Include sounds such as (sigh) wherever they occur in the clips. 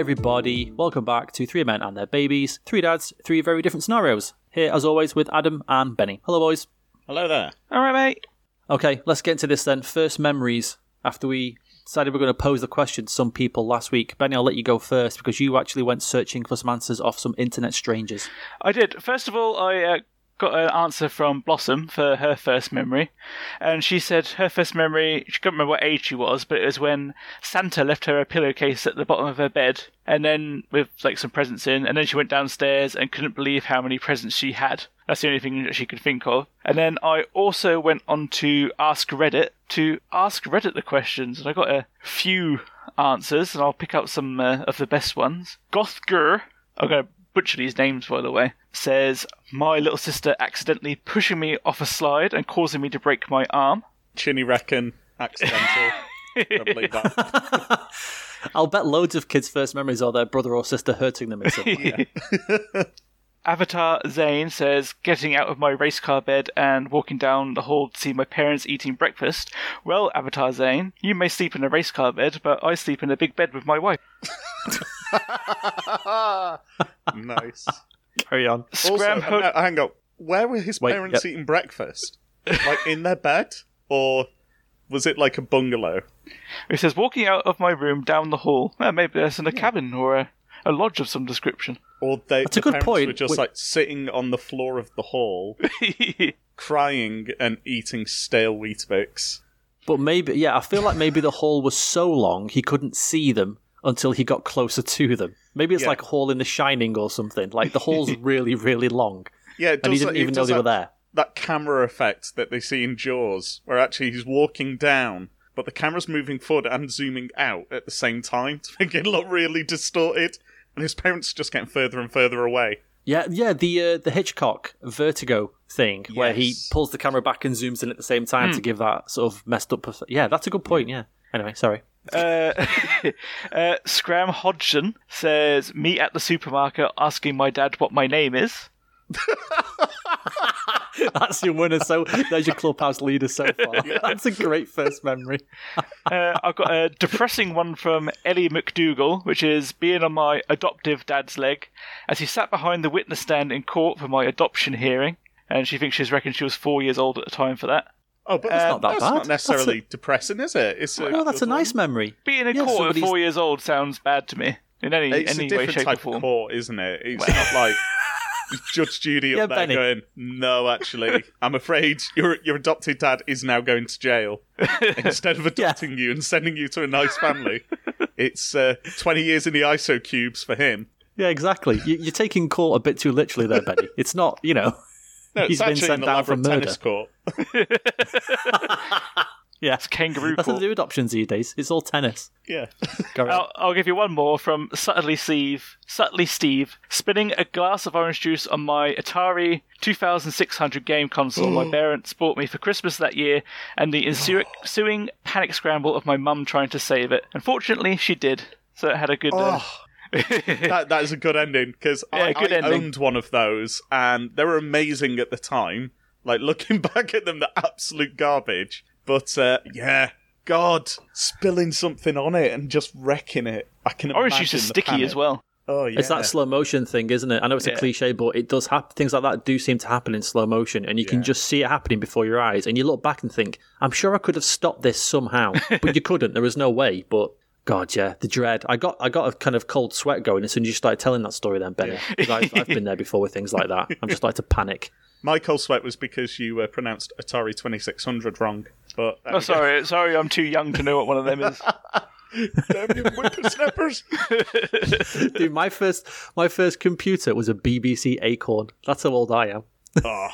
everybody. Welcome back to Three Men and Their Babies. Three dads, three very different scenarios. Here, as always, with Adam and Benny. Hello, boys. Hello there. All right, mate. Okay, let's get into this then. First memories after we decided we are going to pose the question to some people last week. Benny, I'll let you go first because you actually went searching for some answers off some internet strangers. I did. First of all, I uh, got an answer from Blossom for her first memory, and she said her first memory. She couldn't remember what age she was, but it was when Santa left her a pillowcase at the bottom of her bed, and then with like some presents in, and then she went downstairs and couldn't believe how many presents she had. That's the only thing that she could think of. And then I also went on to ask Reddit to ask Reddit the questions, and I got a few answers, and I'll pick out some uh, of the best ones. Gothgur, I'm going to butcher these names by the way, says, My little sister accidentally pushing me off a slide and causing me to break my arm. Chinny reckon accidental. (laughs) Probably that. (laughs) I'll bet loads of kids' first memories are their brother or sister hurting them in some way. (laughs) Avatar Zane says, getting out of my race car bed and walking down the hall to see my parents eating breakfast. Well, Avatar Zane, you may sleep in a race car bed, but I sleep in a big bed with my wife. nice. Carry on. Also, Scram uh, no, hang on. Where were his Wait, parents yep. eating breakfast? Like in their bed, or was it like a bungalow? It says, walking out of my room down the hall. Well, maybe that's in a cabin or a, a lodge of some description. Or they That's a the good parents point. were just Wait- like sitting on the floor of the hall, (laughs) crying and eating stale Weetabix. But maybe, yeah, I feel like maybe the hall was so long he couldn't see them until he got closer to them. Maybe it's Yeah. like a hall in The Shining or something. Like the hall's (laughs) really, really long, Yeah, and he didn't even know they were there. that camera effect that they see in Jaws, where actually he's walking down, but the camera's moving forward and zooming out at the same time to make it look really distorted, and his parents just getting further and further away. Yeah, yeah, the uh, the Hitchcock Vertigo thing where he pulls the camera back and zooms in at the same time to give that sort of messed up. Yeah, that's a good point. Yeah. Anyway, sorry. Uh, (laughs) uh, Scram Hodgson says, Me at the supermarket asking my dad what my name is. (laughs) That's your winner. So there's your clubhouse leader so far. (laughs) That's a great first memory. Uh, I've got a depressing one from Ellie McDougall, which is being on my adoptive dad's leg as he sat behind the witness stand in court for my adoption hearing. And she thinks she's reckoned she was four years old at the time for that. Oh, but that's, Uh, not, not that's bad. not necessarily depressing, is it? It's a, No, that's a nice one. memory. Being a Yeah, court at four years old sounds bad to me in any It's a any way, different shape, or type of form. court, isn't it? It's not like (laughs) Judge Judy Yeah, up there Benny. going, "No, actually, I'm afraid your your adopted dad is now going to jail (laughs) instead of adopting you and sending you to a nice family." It's uh, 20 years in the ISO cubes for him. Yeah, exactly. You, you're taking court a bit too literally there, Benny. It's not, you know. (laughs) No, He's (laughs) (laughs) it's been sent down for murder. tennis court. Yeah, Kangaroo That's how court. they do adoptions these days. It's all tennis. Yeah. I'll, I'll give you one more from Subtly Steve. Subtly Steve, spinning a glass of orange juice on my Atari 2600 game console my parents bought me for Christmas that year, and the ensuing ensuing panic scramble of my mum trying to save it. Unfortunately, she did, so it had a good. Uh, Oh, (laughs) that that is a good ending because Yeah, I, good I ending. owned one of those and they were amazing at the time. Like looking (laughs) back at them, they're absolute garbage. But uh, yeah, God, spilling something on it and just wrecking it. I can orange imagine juice is the sticky panic. as well. Oh yeah, It's that slow motion thing, isn't it? I know it's a cliche, but it does happen. Things like that do seem to happen in slow motion, and you can just see it happening before your eyes. And you look back and think, "I'm sure I could have stopped this somehow," (laughs) but you couldn't. There was no way. But God, yeah, the dread. I got, I got a kind of cold sweat going as soon as you started telling that story. Then, Benny, 'Cause I've, I've been there before with things like that. I'm just like to panic. (laughs) My cold sweat was because you uh, pronounced Atari Twenty Six Hundred wrong. But there Oh, we go. sorry, sorry, I'm too young to know what one of them is. (laughs) Damn you whippersnappers! (laughs) Dude, my first, my first computer was a BBC Acorn. That's how old I am. oh,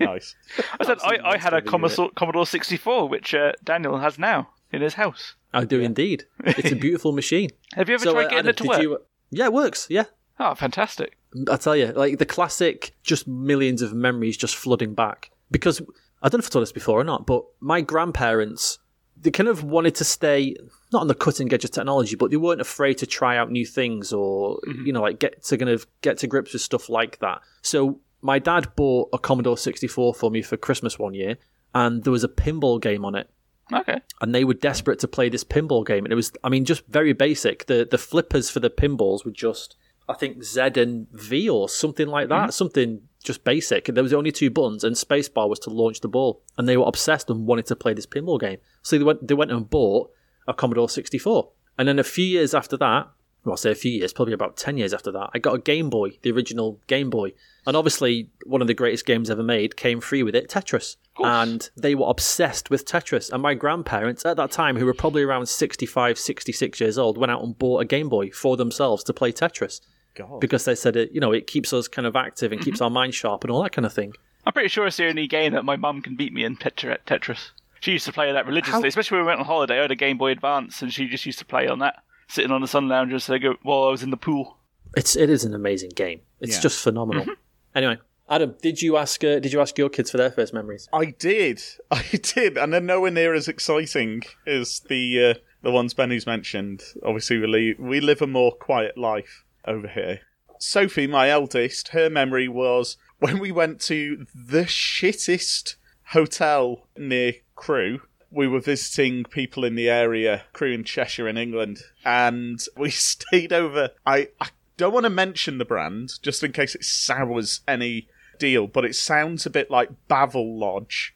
nice. I said I, I had a Commodore, Commodore 64, which uh, Daniel has now in his house. I do indeed. It's a (laughs) beautiful machine. Have you ever So, uh, tried uh, getting Adam, it to work? you- yeah, it works. Yeah, Oh, fantastic. I tell you, like the classic, just millions of memories just flooding back. Because I don't know if I told this before or not, but my grandparents, they kind of wanted to stay not on the cutting edge of technology, but they weren't afraid to try out new things or mm-hmm. you know, like get to kind of get to grips with stuff like that. So my dad bought a Commodore 64 for me for Christmas one year, and there was a pinball game on it. Okay. and they were desperate to play this pinball game. And it was, I mean, just very basic. The the flippers for the pinballs were just, I think Z and V or something like that, mm-hmm. something just basic. There was only two buttons, and spacebar was to launch the ball. And they were obsessed and wanted to play this pinball game. So they went they went and bought a Commodore sixty four. And then a few years after that, well, I'll say a few years, probably about 10 years after that, I got a Game Boy, the original Game Boy. And obviously, one of the greatest games ever made came free with it, Tetris. And they were obsessed with Tetris. And my grandparents at that time, who were probably around 65, 66 years old, went out and bought a Game Boy for themselves to play Tetris. God. Because they said it, you know, it keeps us kind of active and mm-hmm. keeps our mind sharp and all that kind of thing. I'm pretty sure it's the only game that my mum can beat me in Tetris. She used to play that religiously, How- especially when we went on holiday. I had a Game Boy Advance, and she just used to play on that, sitting on the sun lounger so go, while I was in the pool. It's it is an amazing game. It's Yeah. just phenomenal. Anyway, Adam, did you ask uh, did you ask your kids for their first memories? I did, (laughs) I did, and they're nowhere near as exciting as the uh, the ones Benny's mentioned. Obviously, we live, we live a more quiet life over here. Sophie, my eldest, her memory was when we went to the shittest hotel near Crewe. We were visiting people in the area, Crewe in Cheshire in England, and we (laughs) stayed over. I, I don't want to mention the brand just in case it sours any deal, but it sounds a bit like Bavel Lodge.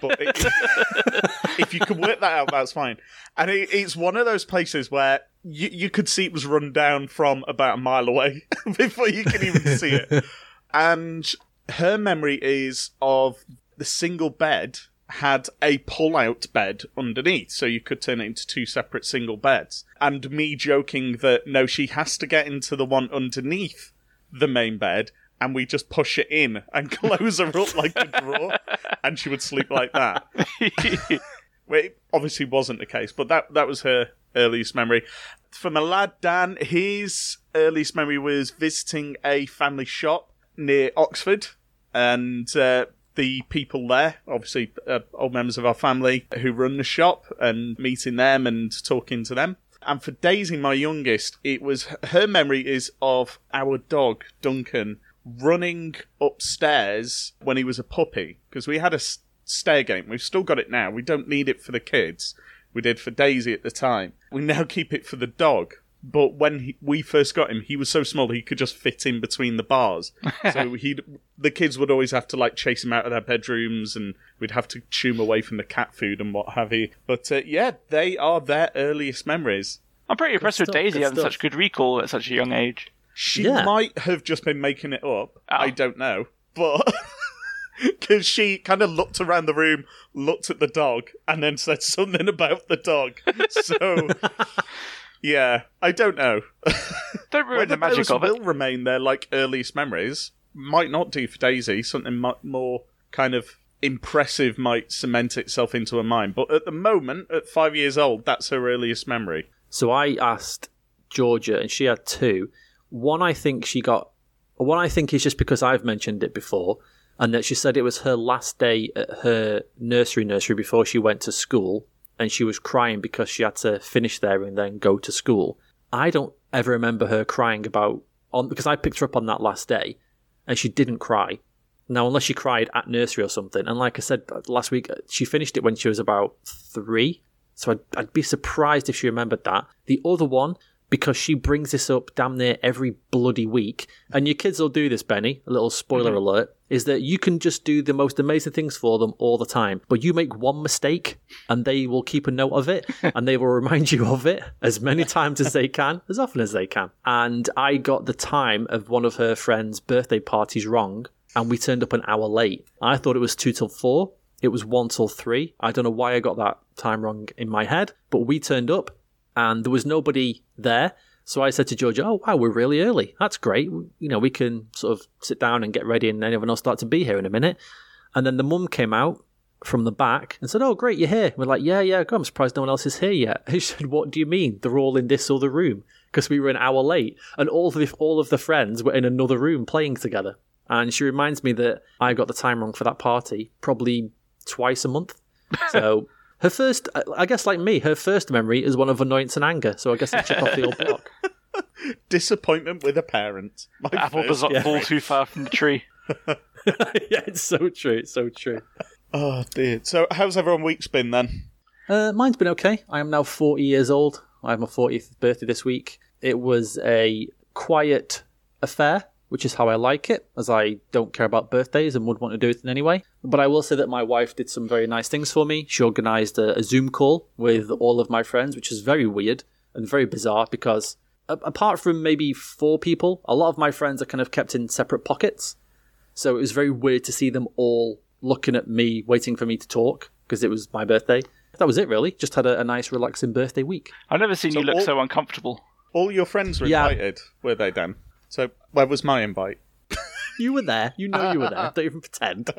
But it, (laughs) if you can work that out, that's fine. And it, it's one of those places where you, you could see it was run down from about a mile away (laughs) before you can even see it. And her memory is of the single bed had a pull-out bed underneath, so you could turn it into two separate single beds. And me joking that no, she has to get into the one underneath the main bed, and we just push it in and (laughs) close her up like a drawer, and she would sleep like that. (laughs) Well, it obviously wasn't the case, but that that was her earliest memory. For my lad Dan, his earliest memory was visiting a family shop near Oxford, and uh, the people there, obviously uh, old members of our family who run the shop, and meeting them and talking to them. And for Daisy, my youngest, it was her memory is of our dog Duncan running upstairs when he was a puppy because we had a stair game. We've still got it now. We don't need it for the kids. We did for Daisy at the time. We now (laughs) keep it for the dog. But when he, we first got him, he was so small he could just fit in between the bars. (laughs) so he, the kids would always have to like chase him out of their bedrooms, and we'd have to chew him away from the cat food and what have you. But uh, yeah, they are their earliest memories. I'm pretty impressed with Daisy having stuff. such good recall at such a young age. She Yeah. might have just been making it up. I Oh. don't know. But (laughs) because she kind of looked around the room, looked at the dog, and then said something about the dog. So, (laughs) yeah, I don't know. (laughs) Don't ruin Whether the magic those of it. will remain their like earliest memories might not do for Daisy. Something mu more kind of impressive might cement itself into her mind. But at the moment, at five years old, that's her earliest memory. So I asked Georgia, and she had two. One I think she got. One I think is just because I've mentioned it before, and that she said it was her last day at her nursery nursery before she went to school, and she was crying because she had to finish there and then go to school. I don't ever remember her crying about on because I picked her up on that last day, and she didn't cry. Now, unless she cried at nursery or something, and like I said uh, last week, uh, she finished it when she was about three. So I'd, I'd be surprised if she remembered that. The other one, because she brings this up damn near every bloody week, and your kids will do this, Benny, a little spoiler mm-hmm. alert, is that you can just do the most amazing things for them all the time. But you make one mistake, and they will keep a note of it, (laughs) and they will remind you of it as many (laughs) times as they can, as often as they can. And I got the time of one of her friends' birthday parties wrong, and we turned up an hour late. I thought it was two till four. It was one till three. I don't know why I got that time wrong in my head, but we turned up and there was nobody there. So I said to Georgia, "Oh wow, we're really early. That's great. You know, we can sort of sit down and get ready, and then everyone will start to be here in a minute." And then the mum came out from the back and said, "Oh great, you're here." We're like, "Yeah, yeah. God, I'm surprised no one else is here yet." (laughs) He said, "What do you mean? They're all in this other room because we were an hour late, and all of the, all of the friends were in another room playing together." And she reminds me that I got the time wrong for that party probably twice a month. (laughs) So her first, I guess, like me, her first memory is one of annoyance and anger. So I guess I check off the old (laughs) block. Disappointment with a parent. My The apple does not yeah. fall too far from the tree. (laughs) (laughs) yeah, it's so true. It's so true. Oh dear. So how's everyone week's been then? Uh, mine's been okay. I am now 40 years old. I have my 40th birthday this week. It was a quiet affair, which is how I like it, as I don't care about birthdays and would want to do it in any way. But I will say that my wife did some very nice things for me. She organised a, a Zoom call with all of my friends, which is very weird and very bizarre because a- apart from maybe four people, a lot of my friends are kind of kept in separate pockets. So it was very weird to see them all looking at me, waiting for me to talk because it was my birthday. That was it, really. Just had a, a nice, relaxing birthday week. I've never seen So you look all- so uncomfortable. All your friends were Yeah. invited, were they, Dan? So where was my invite? You were there. You know you were there. (laughs) Don't even pretend.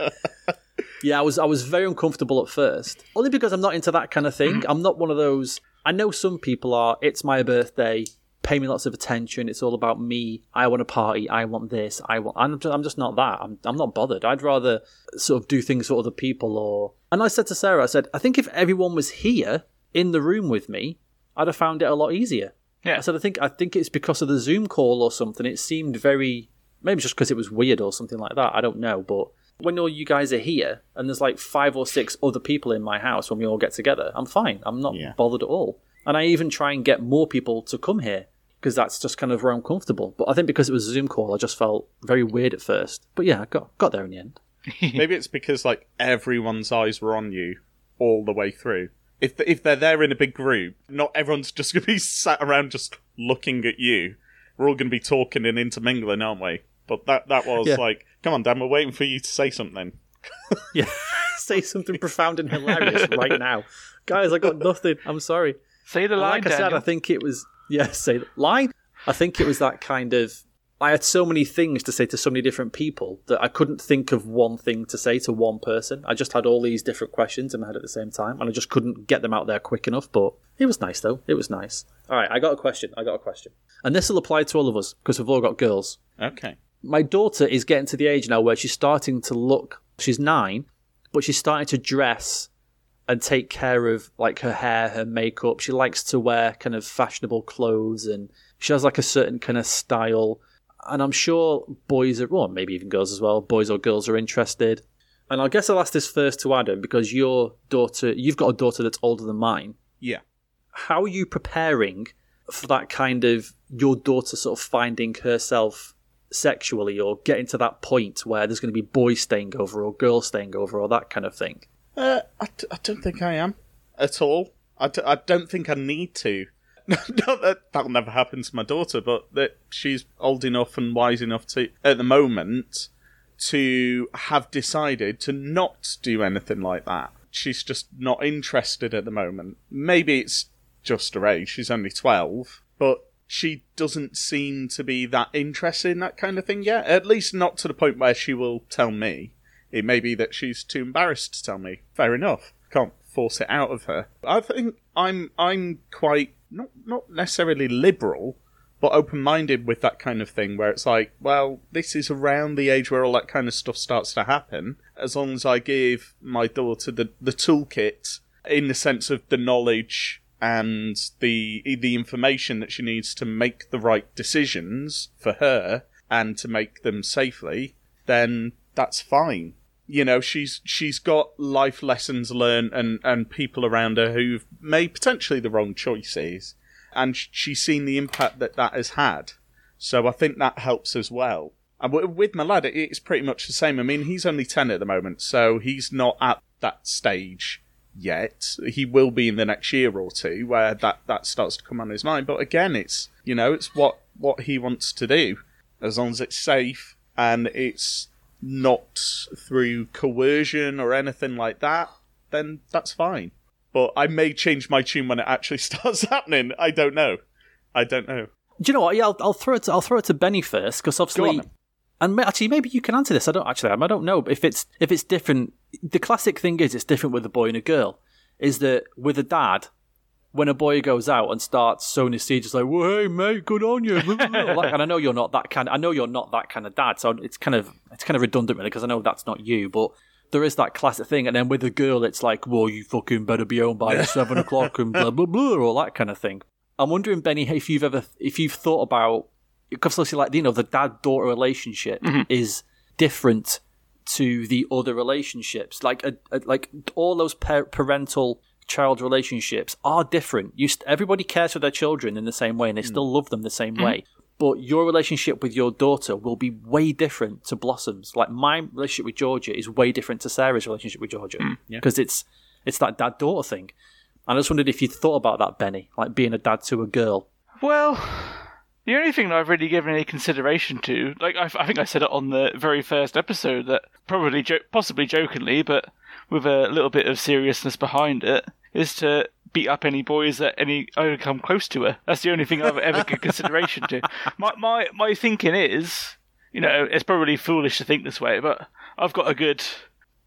Yeah, I was. I was very uncomfortable at first, only because I'm not into that kind of thing. I'm not one of those. I know some people are. It's my birthday. Pay me lots of attention. It's all about me. I want a party. I want this. I want. I'm just, I'm just not that. I'm. I'm not bothered. I'd rather sort of do things for other people. Or. And I said to Sarah, I said, I think if everyone was here in the room with me, I'd have found it a lot easier. Yeah. I said, I think I think it's because of the Zoom call or something. It seemed very maybe just because it was weird or something like that. I don't know, but when all you guys are here and there's like five or six other people in my house when we all get together, I'm fine. I'm not Yeah. bothered at all. And I even try and get more people to come here because that's just kind of where I'm comfortable. But I think because it was a Zoom call, I just felt very weird at first. But yeah, I got got there in the end. Maybe it's because like everyone's eyes were on you all the way through. If if they're there in a big group, not everyone's (laughs) just going to be sat around just looking at you. We're all going to be talking and intermingling, aren't we? But that that was Yeah. like, come on, Dan, we're waiting for you to say something. (laughs) Yeah, (laughs) say something profound and hilarious right now, guys. I got nothing. I'm sorry. Say the And line, like I said, Daniel. I think it was yeah, say the line. I think it was that kind of. I had so many things to say to so many different people that I couldn't think of one thing to say to one person. I just had all these different questions in my head at the same time, and I just couldn't get them out there quick enough. But it was nice, though. It was nice. All right, I got a question. I got a question, and this will apply to all of us because we've all got girls Okay. my daughter is getting to the age now where she's starting to look she's nine but she's starting to dress and take care of like her hair her makeup she likes to wear kind of fashionable clothes and she has like a certain kind of style and i'm sure boys are well maybe even girls as well boys or girls are interested and i guess i'll ask this first to adam because your daughter you've got a daughter that's older than mine Yeah. how are you preparing for that kind of your daughter sort of finding herself sexually or getting to that point where there's going to be boys staying over or girls staying over or that kind of thing? Uh, I, d- I don't think I am at all. I, d- I don't think I need to. (laughs) Not that that'll never happen to my daughter, but that she's old enough and wise enough to, at the moment, to have decided to not do anything like that. She's just not interested at the moment. Maybe it's just her age. She's only 12, but she doesn't seem to be that interested in that kind of thing yet. At least not to the point where she will tell me. It may be that she's too embarrassed to tell me. Fair enough. Can't force it out of her. I think I'm I'm quite not not necessarily liberal, but open minded with that kind of thing where it's like, well, this is around the age where all that kind of stuff starts to happen. As long as I give my daughter the, the toolkit in the sense of the knowledge and the the information that she needs to make the right decisions for her and to make them safely, then that's fine. You know, she's she's got life lessons learned and, and people around her who've made potentially the wrong choices, and she's seen the impact that that has had. So I think that helps as well. And with my lad, it's pretty much the same. I mean, he's only ten at the moment, so he's not at that stage yet. He will be in the next year or two where that, that starts to come on his mind. But again, it's you know, it's what what he wants to do, as long as it's safe and it's not through coercion or anything like that, then that's fine. But I may change my tune when it actually (laughs) starts happening. I don't know. I don't know. Do you know what? Yeah, I'll, I'll throw it. To, I'll throw it to Benny first because obviously, and actually, maybe you can answer this. I don't actually. I don't know if it's if it's different. The classic thing is it's different with a boy and a girl. Is that with a dad, when a boy goes out and starts sowing his seeds, it's like, "Well, hey mate, good on you." (laughs) like, and I know you're not that kind. I know you're not that kind of dad. So it's kind of it's kind of redundant really because I know that's not you, but. There is that classic thing, and then with a girl, it's like, "Well, you fucking better be home by (laughs) seven o'clock," and blah blah blah, all that kind of thing. I'm wondering, Benny, if you've ever, if you've thought about, because obviously, like you know, the dad-daughter relationship mm-hmm. is different to the other relationships. Like, a, a- like all those par- parental child relationships are different. You st- everybody cares for their children in the same way, and they mm. still love them the same mm-hmm. way. But your relationship with your daughter will be way different to Blossom's. Like my relationship with Georgia is way different to Sarah's relationship with Georgia mm, because it's it's that dad daughter thing. And I just wondered if you thought about that, Benny, like being a dad to a girl. Well, the only thing that I've really given any consideration to, like I, I think I said it on the very first episode, that probably jo- possibly jokingly, but with a little bit of seriousness behind it, is to beat up any boys that any ever come close to her. That's the only thing I've ever given consideration to. (laughs) My my my thinking is, you know, it's probably foolish to think this way, but I've got a good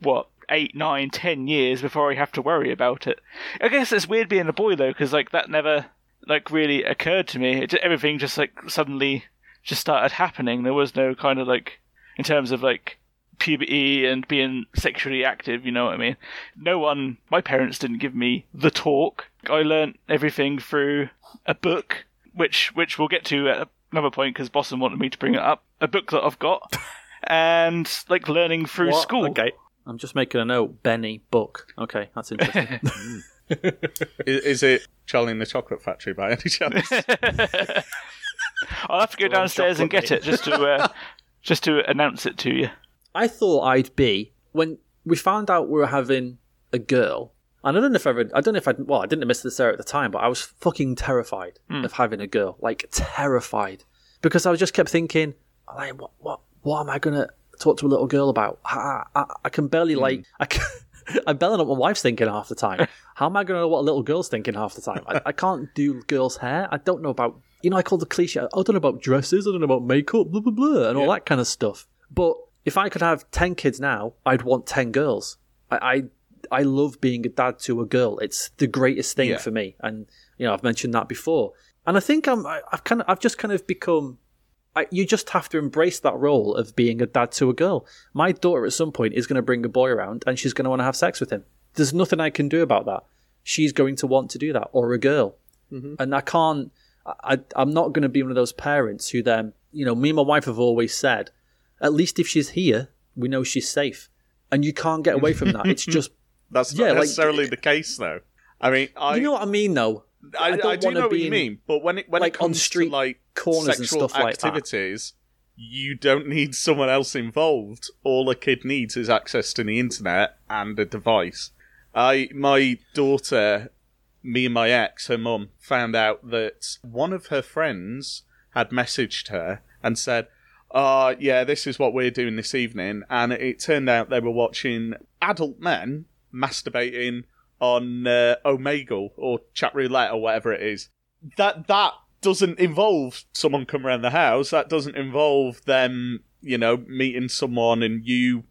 what eight, nine, ten years before I have to worry about it. I guess it's weird being a boy though, because like that never like really occurred to me. It, everything just like suddenly just started happening. There was no kind of like in terms of like puberty and being sexually active. You know what I mean? No one. My parents didn't give me the talk. I learnt everything through a book, which which we'll get to at another point because Blossom wanted me to bring it up. A book that I've got. (laughs) And like learning through What? school. Okay. I'm just making a note. Benny book. Okay, that's interesting. (laughs) Is, is it Charlie in the Chocolate Factory by any chance? (laughs) I'll have to go downstairs and get it just to uh, just to announce it to you. I thought I'd be when we found out we were having a girl. And I don't know if I ever, I don't know if I well I didn't miss this at the time, but I was fucking terrified hmm. of having a girl, like terrified, because I just kept thinking, like what what what am I gonna talk to a little girl about? I, I, I can barely hmm. like I can, (laughs) I barely know what my wife's thinking half the time. (laughs) How am I gonna know what a little girl's thinking half the time? I, I can't do girls' hair. I don't know about you know I call the cliche. I don't know about dresses. I don't know about makeup, blah blah blah, and all that kind of stuff. But if I could have 10 kids now, I'd want 10 girls. I, I, I love being a dad to a girl. It's the greatest thing Yeah. for me. And, you know, I've mentioned that before. And I think I'm, I, I've kind of, I've just kind of become, I, you just have to embrace that role of being a dad to a girl. My daughter at some point is going to bring a boy around and she's going to want to have sex with him. There's nothing I can do about that. She's going to want to do that, or a girl. Mm-hmm. And I can't, I, I'm not going to be one of those parents who then, you know, me and my wife have always said, at least if she's here, we know she's safe. And you can't get away from that. It's (laughs) just, That's Yeah, not like- necessarily the case, though. I mean, I you know what I mean, though? I, I I, don't do know what you in, mean, but when it when like, it on comes street to like corners and stuff like that. activities, you don't need someone else involved. All a kid needs is access to the internet and a device. I my daughter, me and my ex, her mum, found out that one of her friends had messaged her and said, uh, yeah, this is what we're doing this evening. And it turned out they were watching adult men masturbating on uh, Omegle or chat roulette or whatever it is. That that doesn't involve someone come around the house. That doesn't involve them, you know, meeting someone and you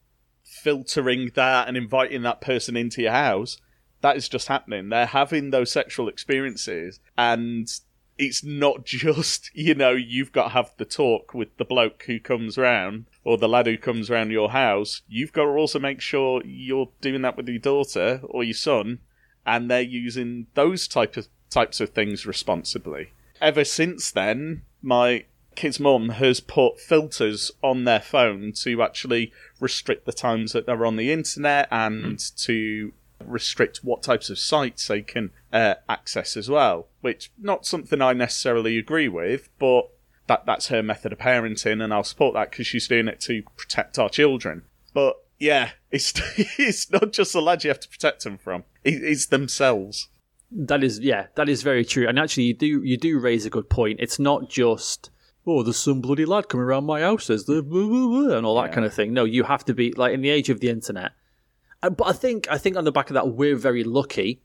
filtering that and inviting that person into your house. That is just happening. They're having those sexual experiences and it's not (laughs) just, you know, you've got to have the talk with the bloke who comes round or the lad who comes round your house. You've got to also make sure you're doing that with your daughter or your son and they're using those type of types of things responsibly. Ever since then, my kid's mum has put filters on their phone to actually restrict the times that they're on the internet and hmm. to restrict what types of sites they can uh, access as well. Which not something I necessarily agree with, but that that's her method of parenting, and I'll support that because she's doing it to protect our children. But yeah, (laughs) it's it's not just the lads you have to protect them from; it, it's themselves. That is, yeah, that is very true. And actually, you do you do raise a good point. It's not just oh, there's some bloody lad coming around my house, there's the blah, blah, blah, and all that Yeah. kind of thing. No, you have to be like in the age of the internet. Uh, But I think I think on the back of that, we're very lucky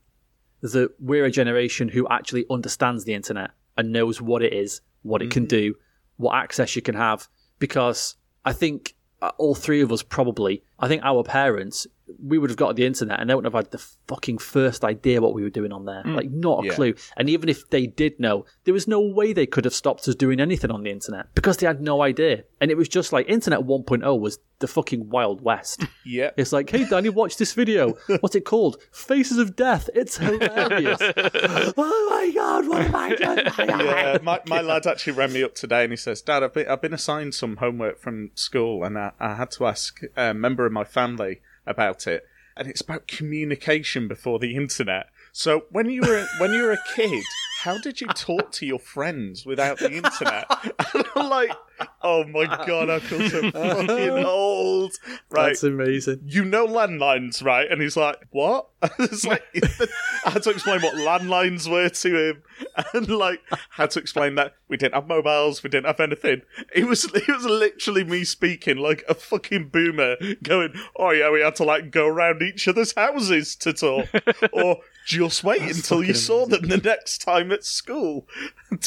that we're a generation who actually understands the internet and knows what it is, what it can do, what access you can have. Because I think uh, all three of us probably, I think our parents, we would have got the internet and they wouldn't have had the fucking first idea what we were doing on there. Mm. Like, not a Yeah. clue. And even if they did know, there was no way they could have stopped us doing anything on the internet because they had no idea. And it was just like Internet 1.0 was the fucking Wild West. (laughs) Yeah. It's like, hey, Danny, watch this video. What's it called? Faces of Death. It's hilarious. (laughs) oh my god, what am I doing? (laughs) yeah, my, my lad actually rang me up today and he says, Dad, I've been, I've been assigned some homework from school and I, I had to ask a member of my family about it. And it's about communication before the internet. So when you were when you were a kid, how did you talk to your friends without the internet? And I'm like, oh my god, I feel so fucking (laughs) old. Right. That's amazing. you know landlines, right? And he's like, what? (laughs) it's like, (laughs) I had to explain what landlines were to him, and like, had to explain that we didn't have mobiles, we didn't have anything. It was, it was literally me speaking like a fucking boomer, going, oh yeah, we had to like go around each other's houses to talk, (laughs) or just wait until you fucking saw them the next time at school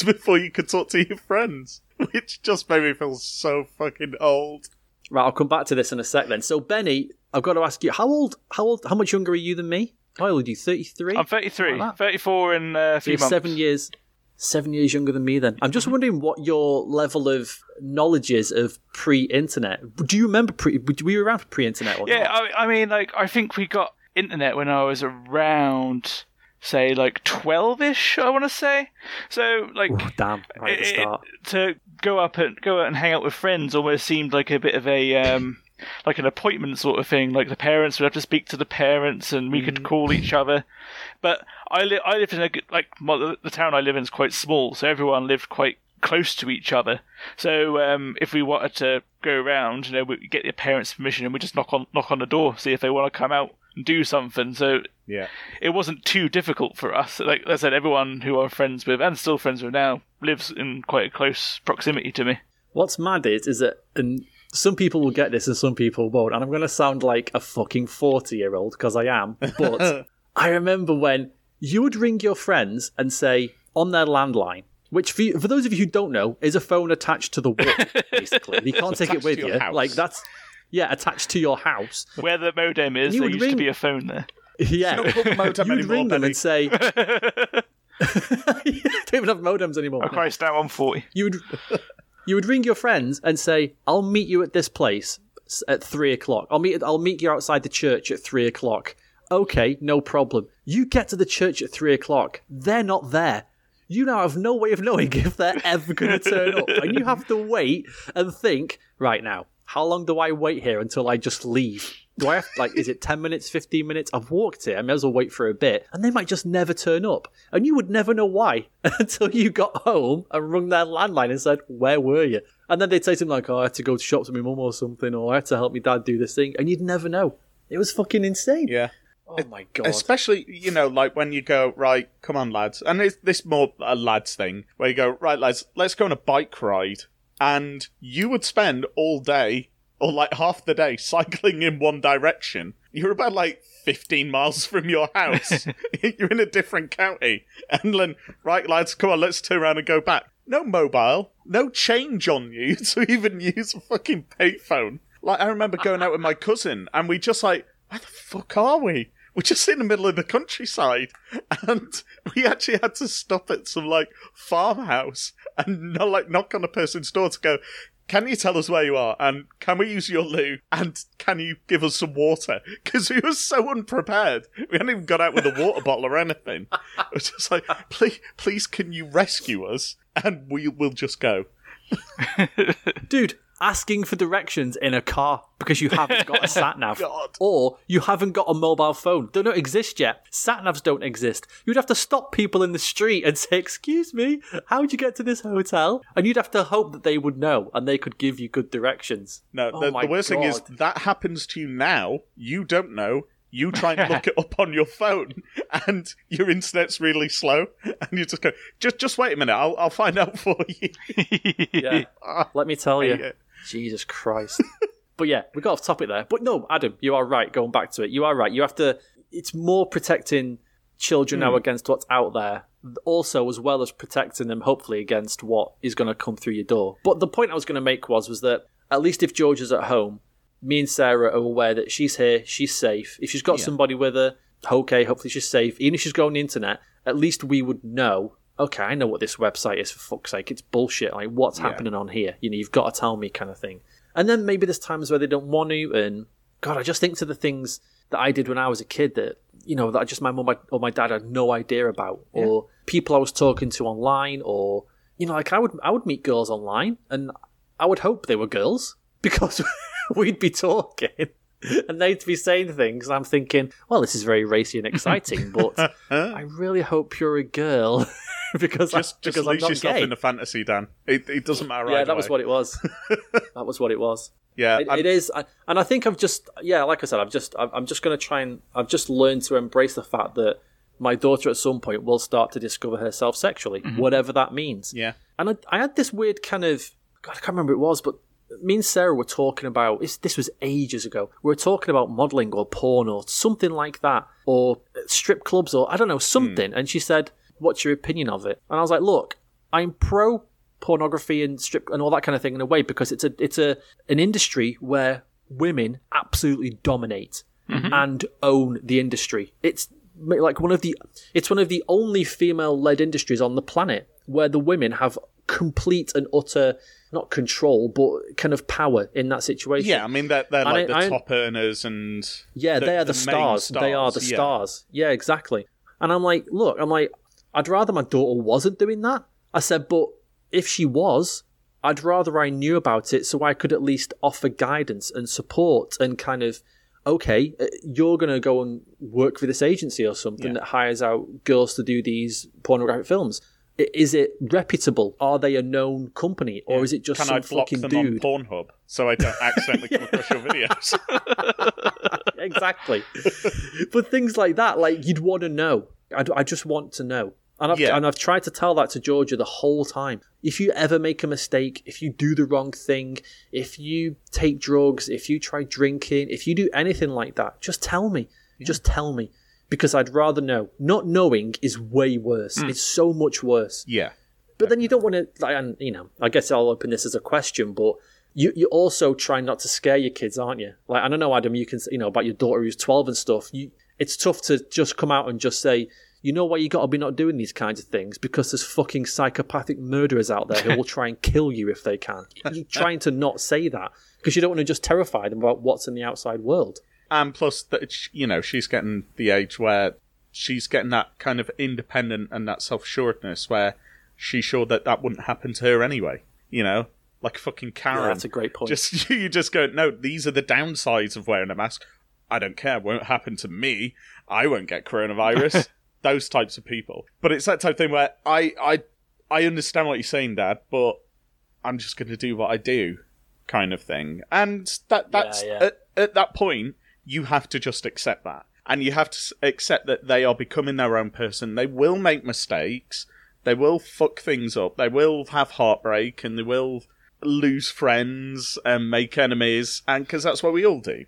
before you could talk to your friends, which just made me feel so fucking old. Right, I'll come back to this in a sec then. So, Benny, I've got to ask you, how old, how old, how much younger are you than me? How old are you? 33? I'm 33, Like that. 34 in uh, a few You're months. seven years, seven years younger than me then. I'm just wondering what your level of knowledge is of pre-internet. Do you remember pre, we were you around for pre-internet or Yeah, not? I, I mean, like, I think we got internet when I was around, say, like 12 ish, I want to say. So, like, Oh, damn, right at the it- it- to go up and go out and hang out with friends almost seemed like a bit of a um like an appointment sort of thing. Like the parents would have to speak to the parents and we Mm. could call each other. But i li- i live in a like my, the town i live in is quite small so everyone lived quite close to each other. So um if we wanted to go around you know we get the parents permission and we just knock on knock on the door see if they want to come out do something so Yeah. it wasn't too difficult for us. Like I said, everyone who I'm friends with and still friends with now lives in quite a close proximity to me. What's mad is, is that, and some people will get this and some people won't, and I'm going to sound like a fucking 40 year old because I am, but (laughs) I remember when you would ring your friends and say on their landline, which for, you, for those of you who don't know is a phone attached to the wall, (laughs) basically. You can't take it with you. house. Like that's, yeah, attached to your house. Where the modem is, You there would used to be a phone there. Yeah. don't call them modem (laughs) you would anymore, ring them and say, (laughs) (laughs) don't even have modems anymore. Oh Christ, now I'm 40. you would you would ring your friends and say, "I'll meet you at this place at three o'clock. I'll meet I'll meet you outside the church at three o'clock." Okay, no problem. You get to the church at three o'clock. They're not there. You now have no way of knowing if they're ever going to turn up, and you have to wait and think. Right now, how long do I wait here until I just leave? Do I have like? Is it ten minutes, fifteen minutes? I've walked here. I may as well wait for a bit, and they might just never turn up, and you would never know why (laughs) until you got home and rung their landline and said, "Where were you?" And then they'd say something like, "Oh, I had to go to shops with my mum or something, or I had to help my dad do this thing," and you'd never know. It was fucking insane. Yeah. Oh my god. Especially, you know, like when you go, right, come on, lads. And it's this more a lads thing, where you go, right, lads, let's go on a bike ride. And you would spend all day, or like half the day, (laughs) cycling in one direction. You're about like 15 miles from your house. (laughs) (laughs) You're in a different county. And then, right, lads, come on, let's turn around and go back. No mobile, no change on you to even use a fucking payphone. Like, I remember going out with my cousin, and we just like, where the fuck are we? We're just in the middle of the countryside, and we actually had to stop at some like farmhouse and not like knock on a person's door to go. Can you tell us where you are? And can we use your loo? And can you give us some water? Because we were so unprepared. We hadn't even got out with a water bottle or anything. It was just like, please, please, can you rescue us? And we will just go. (laughs) Dude, asking for directions in a car because you haven't got a (laughs) sat nav. Or you haven't got a mobile phone. They don't exist yet. Sat navs don't exist. You'd have to stop people in the street and say, Excuse me, how'd you get to this hotel? And you'd have to hope that they would know and they could give you good directions. No, Oh the, the worst thing is that happens to you now. You don't know. You try and look (laughs) it up on your phone, and your internet's really slow, and you just go, just just wait a minute. I'll I'll find out (laughs) for you. Yeah. Let me tell you. Yeah. Jesus Christ. (laughs) but yeah, we got off topic there. But no, Adam, you are right. Going back to it, you are right. You have to. It's more protecting children now hmm. against what's out there. Also, as well as protecting them, hopefully, against what is going to come through your door. But the point I was going to make was was that at least if George is at home, me and Sarah are aware that she's here, she's safe. If she's got somebody with her, okay, hopefully she's safe. Even if she's going on the internet, at least we would know. Okay, I know what this website is for fuck's sake. It's bullshit. Like, what's happening on here? You know, you've got to tell me, kind of thing. And then maybe there's times where they don't want to. And God, I just think to the things that I did when I was a kid that you know that just my mum or my dad had no idea about, or people I was talking to online, or you know, like I would I would meet girls online, and I would hope they were girls (laughs) because (laughs) we'd be talking. and they'd be saying things, and I'm thinking, well, this is very racy and (laughs) exciting, but I really hope you're a girl (laughs) because Just, I, just because lose yourself gay. in the fantasy, Dan. It, it doesn't matter. yeah, that was what it was. (laughs) that was what it was. Yeah, It, it is, I- and I think I've just, yeah, like I said, I've just, I'm just going to try and, I've just learned to embrace the fact that my daughter at some point will start to discover herself sexually, mm-hmm. whatever that means. Yeah. And I, I had this weird kind of, God, I can't remember what it was, but me and Sarah were talking about, this was ages ago, we were talking about modelling or porn or something like that, or strip clubs or I don't know, something. Hmm. And she said, what's your opinion of it? And I was like, look, I'm pro pornography and strip and all that kind of thing in a way because it's a it's a an industry where women absolutely dominate mm-hmm. and own the industry. It's like one of the it's one of the only female led industries on the planet where the women have complete and utter not control but kind of power in that situation. yeah. I mean, they're, they're like I- the I- top earners, and Yeah, the- they are the, the main stars. They are the yeah. stars. Yeah. exactly. And I'm like, look, I'm like, I'd rather my daughter wasn't doing that. I said, but if she was, I'd rather I knew about it so I could at least offer guidance and support and kind of, okay, uh, you're going to go and work for this agency or something Yeah. that hires out girls to do these pornographic films. Is it reputable? Are they a known company, or is it just can some I block fucking them dude? on Pornhub so I don't accidentally (laughs) come across your videos? (laughs) exactly. but things like that, like you'd want to know. I, I just want to know. And I've, Yeah. and I've tried to tell that to Georgia the whole time. If you ever make a mistake, if you do the wrong thing, if you take drugs, if you try drinking, if you do anything like that, just tell me. Just tell me. Because I'd rather know. Not knowing is way worse. Mm. It's so much worse. yeah. But then you don't want to, like, and you know, I guess I'll open this as a question, but you you also try not to scare your kids, aren't you? Like I don't know, Adam, you can you know about your daughter who's twelve and stuff. You, it's tough to just come out and just say, you know why you got to be not doing these kinds of things because there's fucking psychopathic murderers out there who will try and kill you if they can. You're trying to not say that because you don't want to just terrify them about what's in the outside world. And plus, that you know, she's getting the age where she's getting that kind of independent and that self assuredness where she's sure that that wouldn't happen to her anyway. You know, like fucking Karen. Yeah, that's a great point. Just (laughs) you just go, no, these are the downsides of wearing a mask. I don't care. Won't happen to me. I won't get coronavirus. (laughs) Those types of people. But it's that type of thing where I I I understand what you're saying, Dad, but I'm just going to do what I do, kind of thing. And that that's yeah. At, at that point you have to just accept that, and you have to accept that they are becoming their own person. They will make mistakes. They will fuck things up. They will have heartbreak, and they will lose friends and make enemies, and because that's what we all do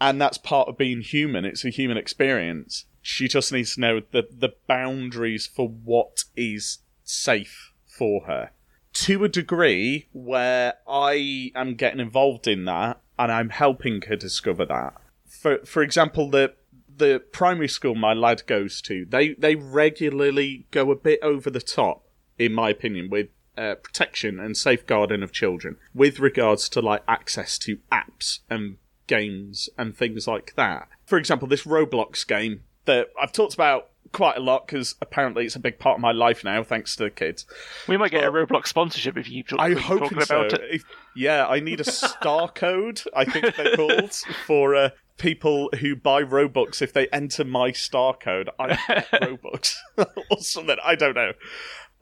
and that's part of being human. It's a human experience. She just needs to know the the boundaries for what is safe for her to a degree where I am getting involved in that and I'm helping her discover that. For for example, the the primary school my lad goes to, they they regularly go a bit over the top, in my opinion, with uh, protection and safeguarding of children with regards to like access to apps and games and things like that. For example, this Roblox game that I've talked about quite a lot because apparently it's a big part of my life now, thanks to the kids. We might get a Roblox sponsorship if you I keep hope talking so. about it. If- yeah, I need a (laughs) star code. I think they're called for uh, people who buy Robux. If they enter my star code, I get Robux or something. I don't know.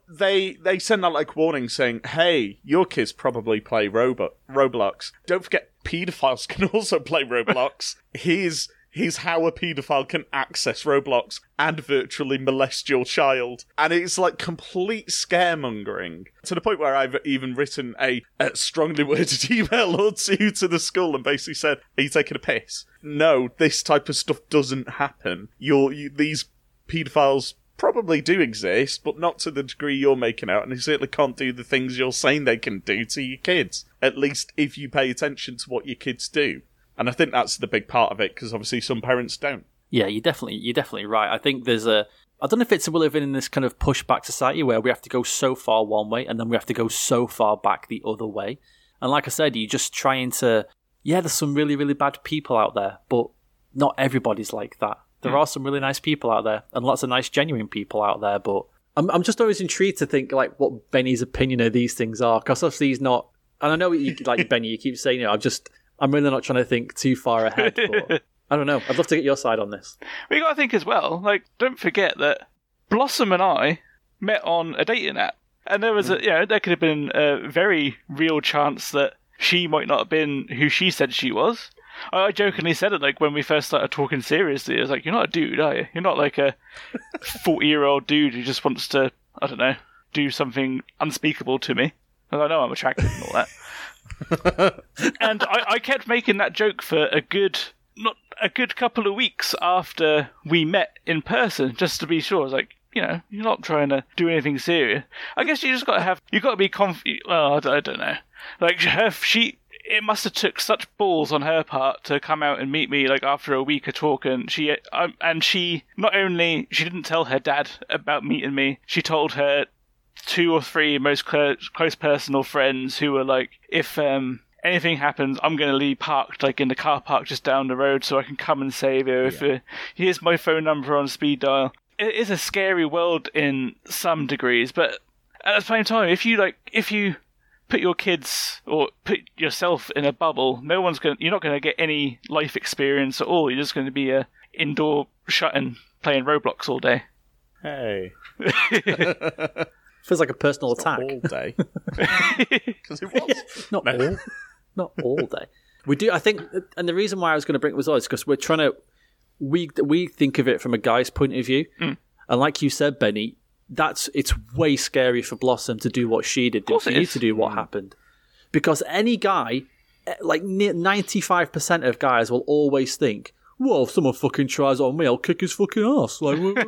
They they send out like warnings saying, "Hey, your kids probably play Robo- Roblox. Don't forget, pedophiles (laughs) can also play Roblox. Here's." Here's how a paedophile can access Roblox and virtually molest your child. And it's like complete scaremongering to the point where I've even written a, a strongly (laughs) worded email or two to the school and basically said, Are you taking a piss? No, this type of stuff doesn't happen. You're, you, these paedophiles probably do exist, but not to the degree you're making out, and they certainly can't do the things you're saying they can do to your kids. At least if you pay attention to what your kids do. And I think that's the big part of it, because obviously some parents don't. Yeah, you're definitely you're definitely right. I think there's a I don't know if it's a we're living in this kind of pushback society where we have to go so far one way and then we have to go so far back the other way. And like I said, you're just trying to yeah, there's some really, really bad people out there, but not everybody's like that. There are some really nice people out there and lots of nice genuine people out there, but I'm I'm just always intrigued to think like what Benny's opinion of these things are because obviously he's not and I know you, like (laughs) Benny, you keep saying it. I'm just I'm really not trying to think too far ahead, but (laughs) I don't know. I'd love to get your side on this. We got to think as well. Like, don't forget that Blossom and I met on a dating app, and there was a mm. you know there could have been a very real chance that she might not have been who she said she was. I jokingly said it like when we first started talking seriously. I was like, "You're not a dude, are you? You're not like a forty-year-old dude who just wants to, I don't know, do something unspeakable to me." And I know I'm attractive and all that. (laughs) and I, I kept making that joke for a good not a good couple of weeks after we met in person, just to be sure. I was like, you know, you're not trying to do anything serious. I guess you just got to have, you got to be confident. Well, I don't, I don't know. Like (laughs) her, she, it must have took such balls on her part to come out and meet me like after a week of talking. She, um, and she not only she didn't tell her dad about meeting me, she told her two or three most close, close personal friends who were like, if um anything happens, I'm going to leave parked like in the car park just down the road so I can come and save you. If uh, here's my phone number on speed dial. It is a scary world in some degrees, but at the same time, if you like, if you put your kids or put yourself in a bubble, no one's going. You're not going to get any life experience at all. You're just going to be a indoor shut-in playing Roblox all day. Hey, (laughs) Feels like a personal attack. all day. (laughs) (laughs) Because it was. Not all, not all day. We do. I think, and the reason why I was going to bring it was all is because we're trying to. We we think of it from a guy's point of view, mm. and like you said, Benny, that's it's way scarier for Blossom to do what she did, than for you to do what happened, because any guy, eh, like ninety five percent of guys, will always think. Well, if someone fucking tries on me, I'll kick his fucking ass. Like, (laughs)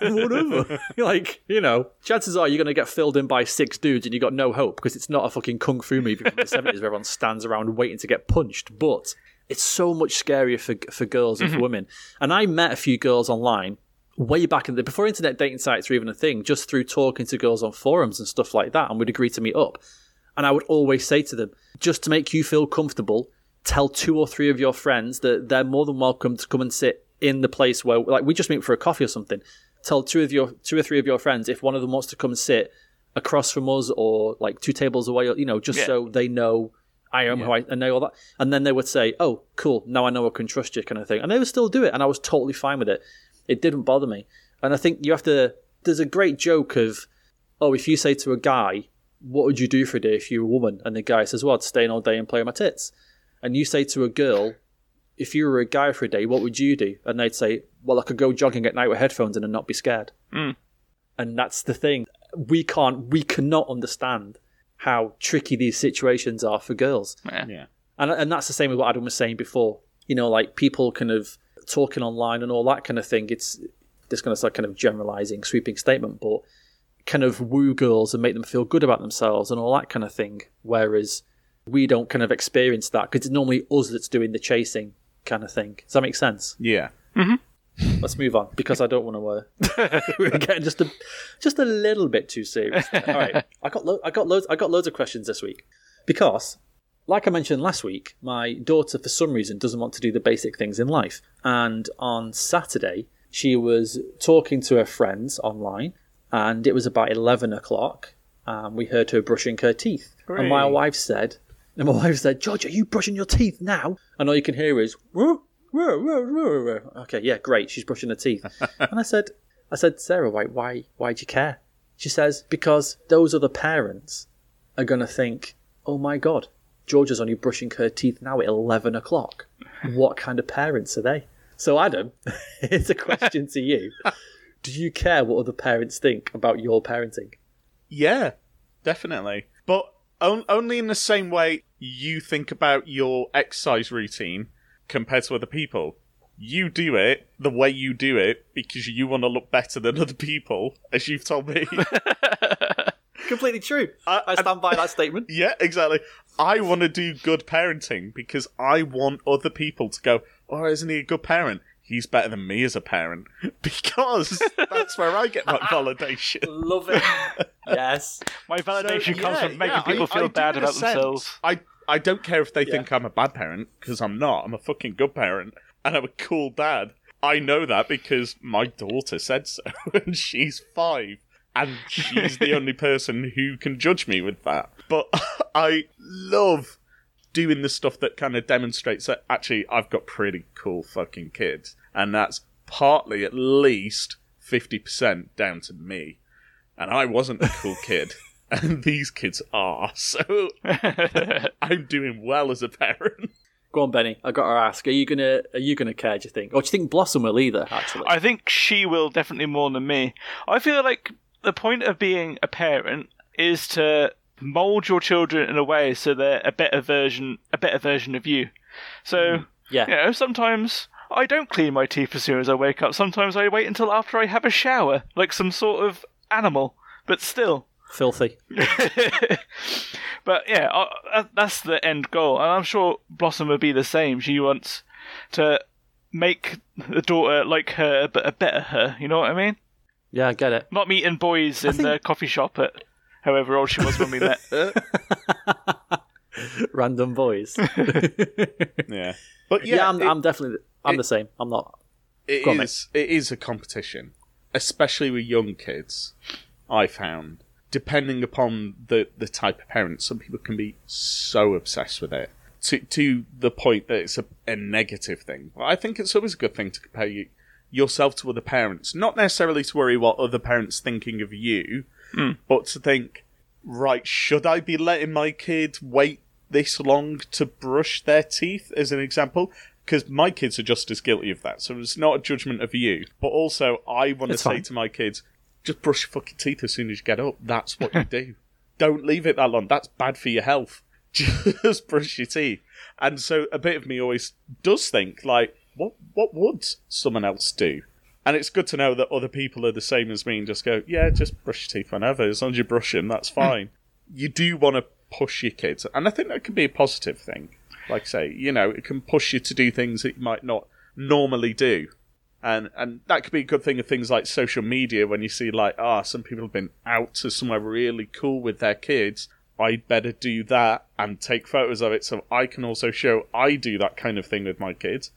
whatever. (laughs) like, you know, chances are you're going to get filled in by six dudes and you got no hope because it's not a fucking kung fu movie from the 70s where everyone stands around waiting to get punched. But it's so much scarier for, for girls and for women. And I met a few girls online way back in the before internet dating sites were even a thing, just through talking to girls on forums and stuff like that, and would agree to meet up. And I would always say to them, just to make you feel comfortable, tell two or three of your friends that they're more than welcome to come and sit in the place where, like, we just meet for a coffee or something. Tell two of your two or three of your friends if one of them wants to come and sit across from us or like two tables away, or, you know, just Yeah. so they know I am who I and know all that. And then they would say, "Oh, cool, now I know I can trust you," kind of thing. And they would still do it, and I was totally fine with it. It didn't bother me. And I think you have to. There's a great joke of, oh, if you say to a guy, "What would you do for a day if you were a woman?" and the guy says, "Well, I'd stay in all day and play with my tits," and you say to a girl, "If you were a guy for a day, what would you do?" and they'd say, "Well, I could go jogging at night with headphones in and not be scared." Hmm. And that's the thing. We can't. We cannot understand how tricky these situations are for girls. Yeah. And and that's the same with what Adam was saying before. You know, like people kind of talking online and all that kind of thing. It's this kind of like kind of generalizing, sweeping statement, but kind of woo girls and make them feel good about themselves and all that kind of thing. Whereas we don't kind of experience that because it's normally us that's doing the chasing kind of thing. Does that make sense? Yeah. Let's move on because I don't want to. Uh, we're getting just a just a little bit too serious. there. All right, I got lo- I got loads I got loads of questions this week because, like I mentioned last week, my daughter for some reason doesn't want to do the basic things in life, and on Saturday she was talking to her friends online, and it was about eleven o'clock, and we heard her brushing her teeth, and my wife said, and my wife said, George, are you brushing your teeth now? And all you can hear is, "Whoa, whoa, whoa, whoa, whoa." okay, yeah, great. She's brushing her teeth. (laughs) and I said, I said, Sarah, why, why, why do you care? She says, because those other parents are going to think, oh my God, Georgia's only brushing her teeth now at 11 o'clock. What kind of parents are they? So, Adam, (laughs) it's a question to you. Do you care what other parents think about your parenting? Yeah, definitely. But on- only in the same way you think about your exercise routine compared to other people. You do it the way you do it because you want to look better than other people, as you've told me. (laughs) (laughs) Completely true. I- I stand by that statement. yeah, exactly. I want to do good parenting because I want other people to go, oh, isn't he a good parent? He's better than me as a parent. (laughs) Because that's where I get my (laughs) validation. Love it. yes. (laughs) My validation So, comes yeah, from making yeah, people I- feel I do bad in a about sense. themselves. I, I don't care if they think I'm a bad parent, because I'm not. I'm a fucking good parent, and I'm a cool dad. I know that because my daughter said so, and she's five, and she's the (laughs) only person who can judge me with that. But (laughs) I love doing the stuff that kind of demonstrates that actually I've got pretty cool fucking kids, and that's partly at least fifty percent down to me, and I wasn't a cool kid. (laughs) And these kids are, so I'm doing well as a parent. Go on, Benny. I got to ask: Are you gonna Are you gonna care? Do you think, or do you think Blossom will either? Actually, I think she will definitely more than me. I feel like the point of being a parent is to mold your children in a way so they're a better version, a better version of you. So, yeah. you know, sometimes I don't clean my teeth as soon as I wake up. Sometimes I wait until after I have a shower, like some sort of animal. But still, filthy. (laughs) but yeah, uh, that's the end goal, and I'm sure Blossom would be the same. She wants to make the daughter like her, but a better her. You know what I mean? Yeah, I get it. Not meeting boys in think- the coffee shop at however old she was when we met. (laughs) (laughs) Random boys. (laughs) Yeah, but yeah, yeah, I'm, it- I'm definitely. I'm it- the same. I'm not. It Go on, is. It is a competition, especially with young kids. I found, depending upon the the type of parent, some people can be so obsessed with it to to the point that it's a, a negative thing. But I think it's always a good thing to compare you, yourself to other parents, not necessarily to worry what other parents thinking of you, hmm. but to think, right, should I be letting my kid wait this long to brush their teeth, as an example? Because my kids are just as guilty of that. So it's not a judgment of you. But also, I want to say fine. to my kids, just brush your fucking teeth as soon as you get up. That's what you (laughs) do. Don't leave it that long. That's bad for your health. (laughs) Just brush your teeth. And so a bit of me always does think, like, what what would someone else do? And it's good to know that other people are the same as me and just go, yeah, just brush your teeth whenever. As long as you brush them, that's fine. you do want to push your kids. And I think that can be a positive thing. Like I say, you know, it can push you to do things that you might not normally do. And and that could be a good thing of things like social media when you see like, ah, some people have been out to somewhere really cool with their kids. I'd better do that and take photos of it so I can also show I do that kind of thing with my kids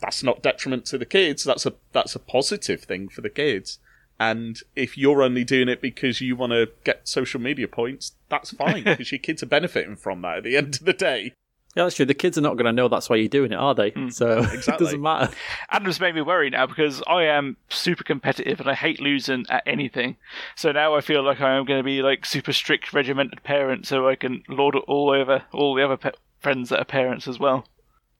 that's not detriment to the kids. That's a that's a positive thing for the kids. And if you're only doing it because you want to get social media points, that's fine (laughs) because your kids are benefiting from that at the end of the day. Yeah, that's true. The kids are not going to know that's why you're doing it, are they? Mm. So (laughs) it doesn't matter. Adam's made me worry now because I am super competitive and I hate losing at anything. So now I feel like I am going to be like super strict, regimented parent, so I can lord it all over all the other pe- friends that are parents as well.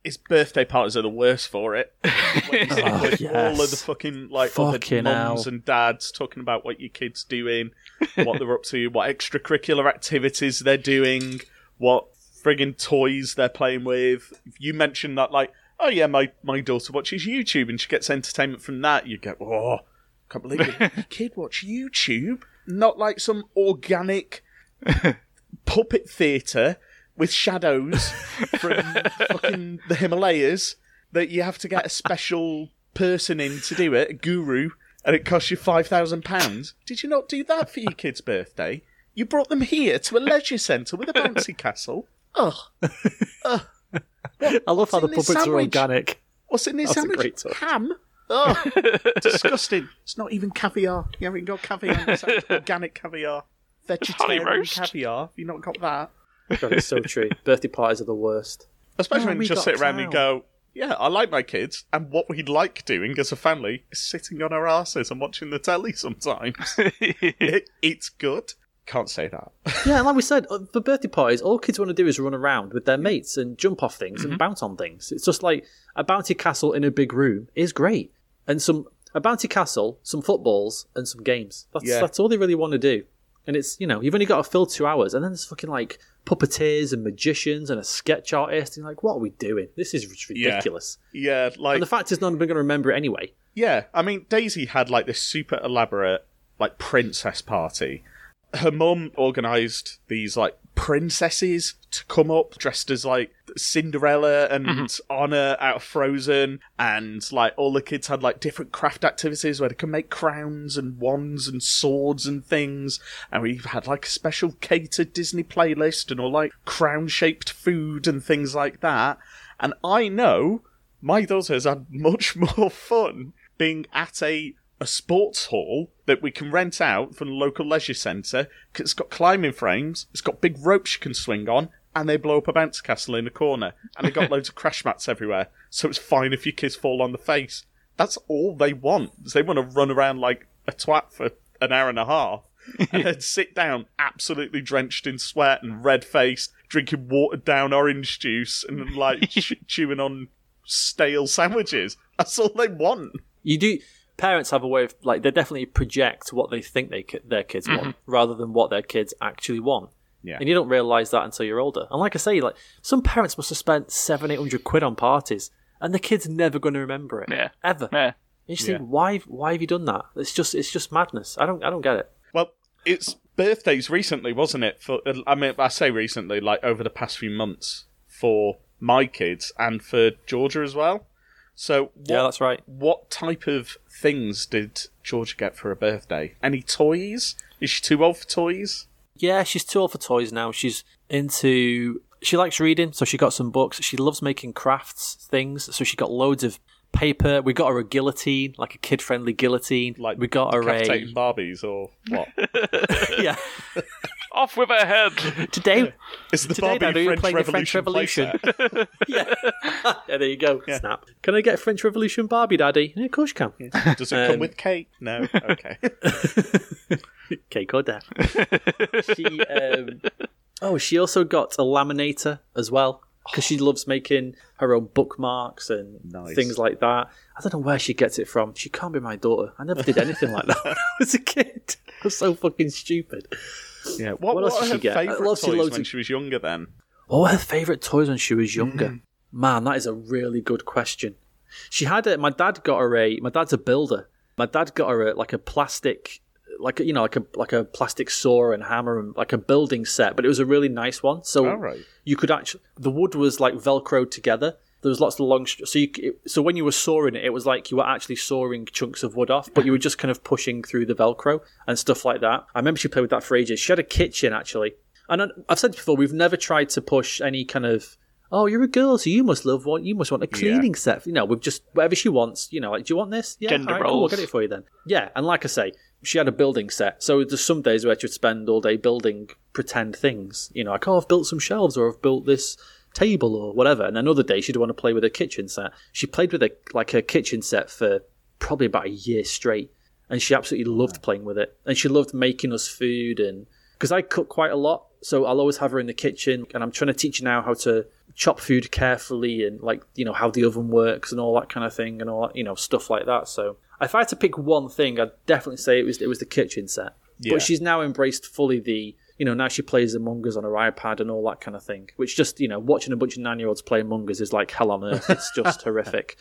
His birthday parties are the worst for it. (laughs) When you sit Oh, with all of the fucking like Fucking other mums and dads talking about what your kids doing, what they're up to, what extracurricular activities they're doing, what frigging toys they're playing with. If you mention that, like, oh yeah, my my daughter watches YouTube and she gets entertainment from that, you go, oh, can't believe it. (laughs) your kid watch YouTube, not like some organic (laughs) puppet theatre with shadows from (laughs) fucking the Himalayas that you have to get a special person in to do it, a guru, and it costs you five thousand pounds. Did you not do that for your kid's birthday? You brought them here to a leisure centre with a bouncy castle. Ugh. (laughs) I love how the this puppets are organic. What's in this That's sandwich? great touch. Ham. Oh, (laughs) disgusting! It's not even caviar. You haven't got caviar. in the sandwich. Organic caviar, vegetarian roast. caviar. Have you not got that? God, it's so true. (laughs) Birthday parties are the worst. Especially Oh, when you just sit around and go, yeah, I like my kids, and what we'd like doing as a family is sitting on our asses and watching the telly sometimes. (laughs) it, it's good. Can't say that. Yeah, and like we said, (laughs) uh, for birthday parties, all kids want to do is run around with their mates and jump off things and bounce on things. It's just like a bounty castle in a big room is great, and some a bounty castle, some footballs, and some games. That's Yeah. that's all they really want to do. And it's you know you've only got to fill two hours, and then there's fucking like puppeteers and magicians and a sketch artist. And you're like, what are we doing? This is Yeah. ridiculous. Yeah, like And the fact is, none of them are going to remember it anyway. Yeah, I mean Daisy had like this super elaborate like princess party. Her mum organised these like princesses to come up dressed as like Cinderella and mm-hmm. Anna out of Frozen, and like all the kids had like different craft activities where they could make crowns and wands and swords and things. And we had like a special catered Disney playlist and all like crown shaped food and things like that. And I know my daughters had much (laughs) more fun being at a a sports hall that we can rent out from the local leisure centre. It's got climbing frames, it's got big ropes you can swing on, and they blow up a bounce castle in the corner, and they've got (laughs) loads of crash mats everywhere, so it's fine if your kids fall on the face. That's all they want. They want to run around like a twat for an hour and a half, (laughs) and then sit down absolutely drenched in sweat and red faced, drinking watered down orange juice and like ch- (laughs) chewing on stale sandwiches. That's all they want. You do. Parents have a way of like they definitely project what they think they their kids want mm-hmm. rather than what their kids actually want. Yeah. And you don't realize that until you're older. And like I say, like some parents must have spent seven, eight hundred quid on parties, and the kid's never going to remember it. Yeah. Ever. Yeah. And You just Yeah. think, why? Why have you done that? It's just, it's just madness. I don't, I don't get it. Well, it's birthdays recently, wasn't it? For I mean, I say recently, like over the past few months for my kids and for Georgia as well. So, what, Yeah, that's right. what type of things did Georgia get for her birthday? Any toys? Is she too old for toys? Yeah, she's too old for toys now. She's into. She likes reading, so she got some books. She loves making crafts things, so she got loads of paper. We got her a guillotine, like a kid-friendly guillotine. Like we got her a Barbies or what? (laughs) yeah. (laughs) Off with her head. Today, Is the Today, Barbie Daddy, French playing the French Revolution, Revolution. (laughs) yeah. (laughs) yeah, there you go. Snap. Can I get French Revolution Barbie, Daddy? Yeah, of course you can. Does it come Um, with cake? No. Okay. (laughs) Cake or death. she, um, oh, she also got a laminator as well because she loves making her own bookmarks and Nice. things like that. I don't know where she gets it from. She can't be my daughter. I never did anything like that when I was a kid. Was (laughs) so fucking stupid. Yeah. What, What what, else did she get? Lots toys loads when of- she was younger? Then What were her favourite toys when she was younger? Mm. Man, that is a really good question. She had a. My dad got her a. My dad's a builder. My dad got her a, like a plastic, like you know, like a like a plastic saw and hammer and like a building set. But it was a really nice one. So right. you could actually the wood was like velcroed together. There was lots of long. str- So you it, so when you were sawing it, it was like you were actually sawing chunks of wood off, but you were just kind of pushing through the velcro and stuff like that. I remember she played with that for ages. She had a kitchen actually, and I've said before we've never tried to push any kind of. Oh, you're a girl, so you must love what you must want a cleaning set. You know, we've just whatever she wants. You know, like, do you want this? Yeah, Gender all right, cool, I'll get it for you then. Yeah, and like I say, she had a building set, so there's some days where she'd spend all day building pretend things. You know, like oh, I've built some shelves or I've built this table or whatever. And another day she'd want to play with her kitchen set. She played with a like her kitchen set for probably about a year straight, and she absolutely loved playing with it. And she loved making us food, and because I cook quite a lot, so I'll always have her in the kitchen, and I'm trying to teach her now how to chop food carefully and like you know how the oven works and all that kind of thing and all that you know stuff like that. So if I had to pick one thing, I'd definitely say it was it was the kitchen set. Yeah. But she's now embraced fully the you know now she plays Among Us on her iPad and all that kind of thing. Which just you know watching a bunch of nine year olds play Among Us is like hell on earth. It's just (laughs) horrific.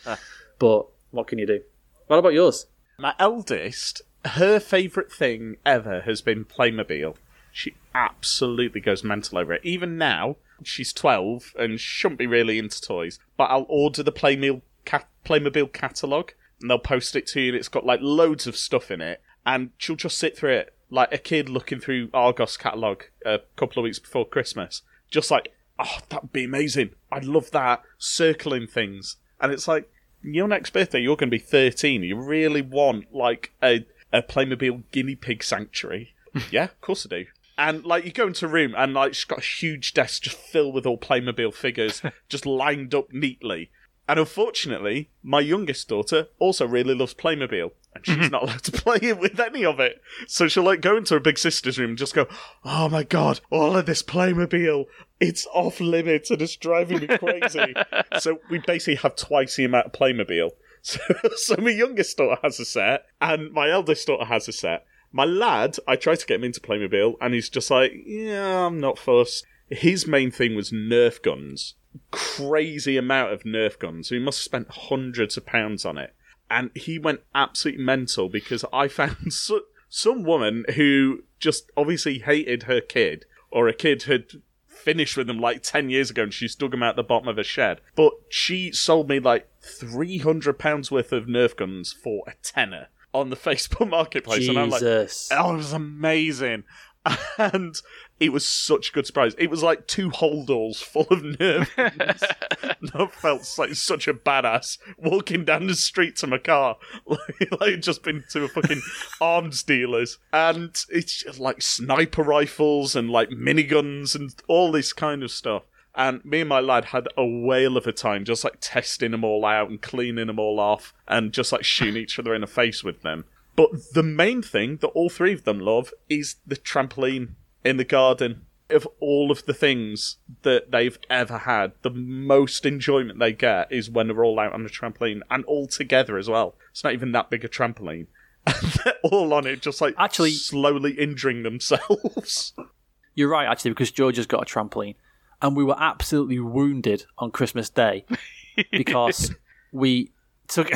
But what can you do? What about yours? My eldest, her favourite thing ever has been Playmobil. She absolutely goes mental over it. Even now, she's 12 and shouldn't be really into toys, but I'll order the Playmobil, cat- Playmobil catalogue and they'll post it to you and it's got like loads of stuff in it and she'll just sit through it like a kid looking through Argos catalogue a couple of weeks before Christmas. Just like, oh, that'd be amazing. I'd love that. Circling things. And it's like, your next birthday, you're going to be 13. You really want, like, a, a Playmobil guinea pig sanctuary? (laughs) yeah, of course I do. And, like, you go into a room and, like, she's got a huge desk just filled with all Playmobil figures, (laughs) just lined up neatly. And unfortunately, my youngest daughter also really loves Playmobil, and she's mm-hmm. not allowed to (laughs) play with any of it. So she'll like go into her big sister's room and just go, "Oh my god, all of this Playmobil, it's off limits and it's driving me crazy." (laughs) so we basically have twice the amount of Playmobil. (laughs) So, so my youngest daughter has a set, and my eldest daughter has a set. My lad, I try to get him into Playmobil, and he's just like, "Yeah, I'm not fussed." His main thing was Nerf guns crazy amount of Nerf guns. He must have spent hundreds of pounds on it. And he went absolutely mental because I found (laughs) so, some woman who just obviously hated her kid, or a kid had finished with them like 10 years ago and she's dug them out the bottom of a shed. But she sold me like £300 worth of Nerf guns for a tenner on the (laughs) Facebook marketplace. And I'm like, Jesus. Oh, it was amazing. (laughs) and it was such a good surprise. It was like two holdalls full of nerve. ends. (laughs) I felt like such a badass walking down the street to my car, (laughs) like, like I'd just been to a fucking (laughs) arms dealers, and it's just like sniper rifles and like miniguns and all this kind of stuff. And me and my lad had a whale of a time just like testing them all out and cleaning them all off and just like shooting each other in the face with them. But the main thing that all three of them love is the trampoline in the garden. Of all of the things that they've ever had, the most enjoyment they get is when they're all out on the trampoline and all together as well. It's not even that big a trampoline. And (laughs) they're all on it, just like Actually- slowly injuring themselves. (laughs) You're right, actually, because Georgia's got a trampoline, and we were absolutely wounded on Christmas Day (laughs) because we took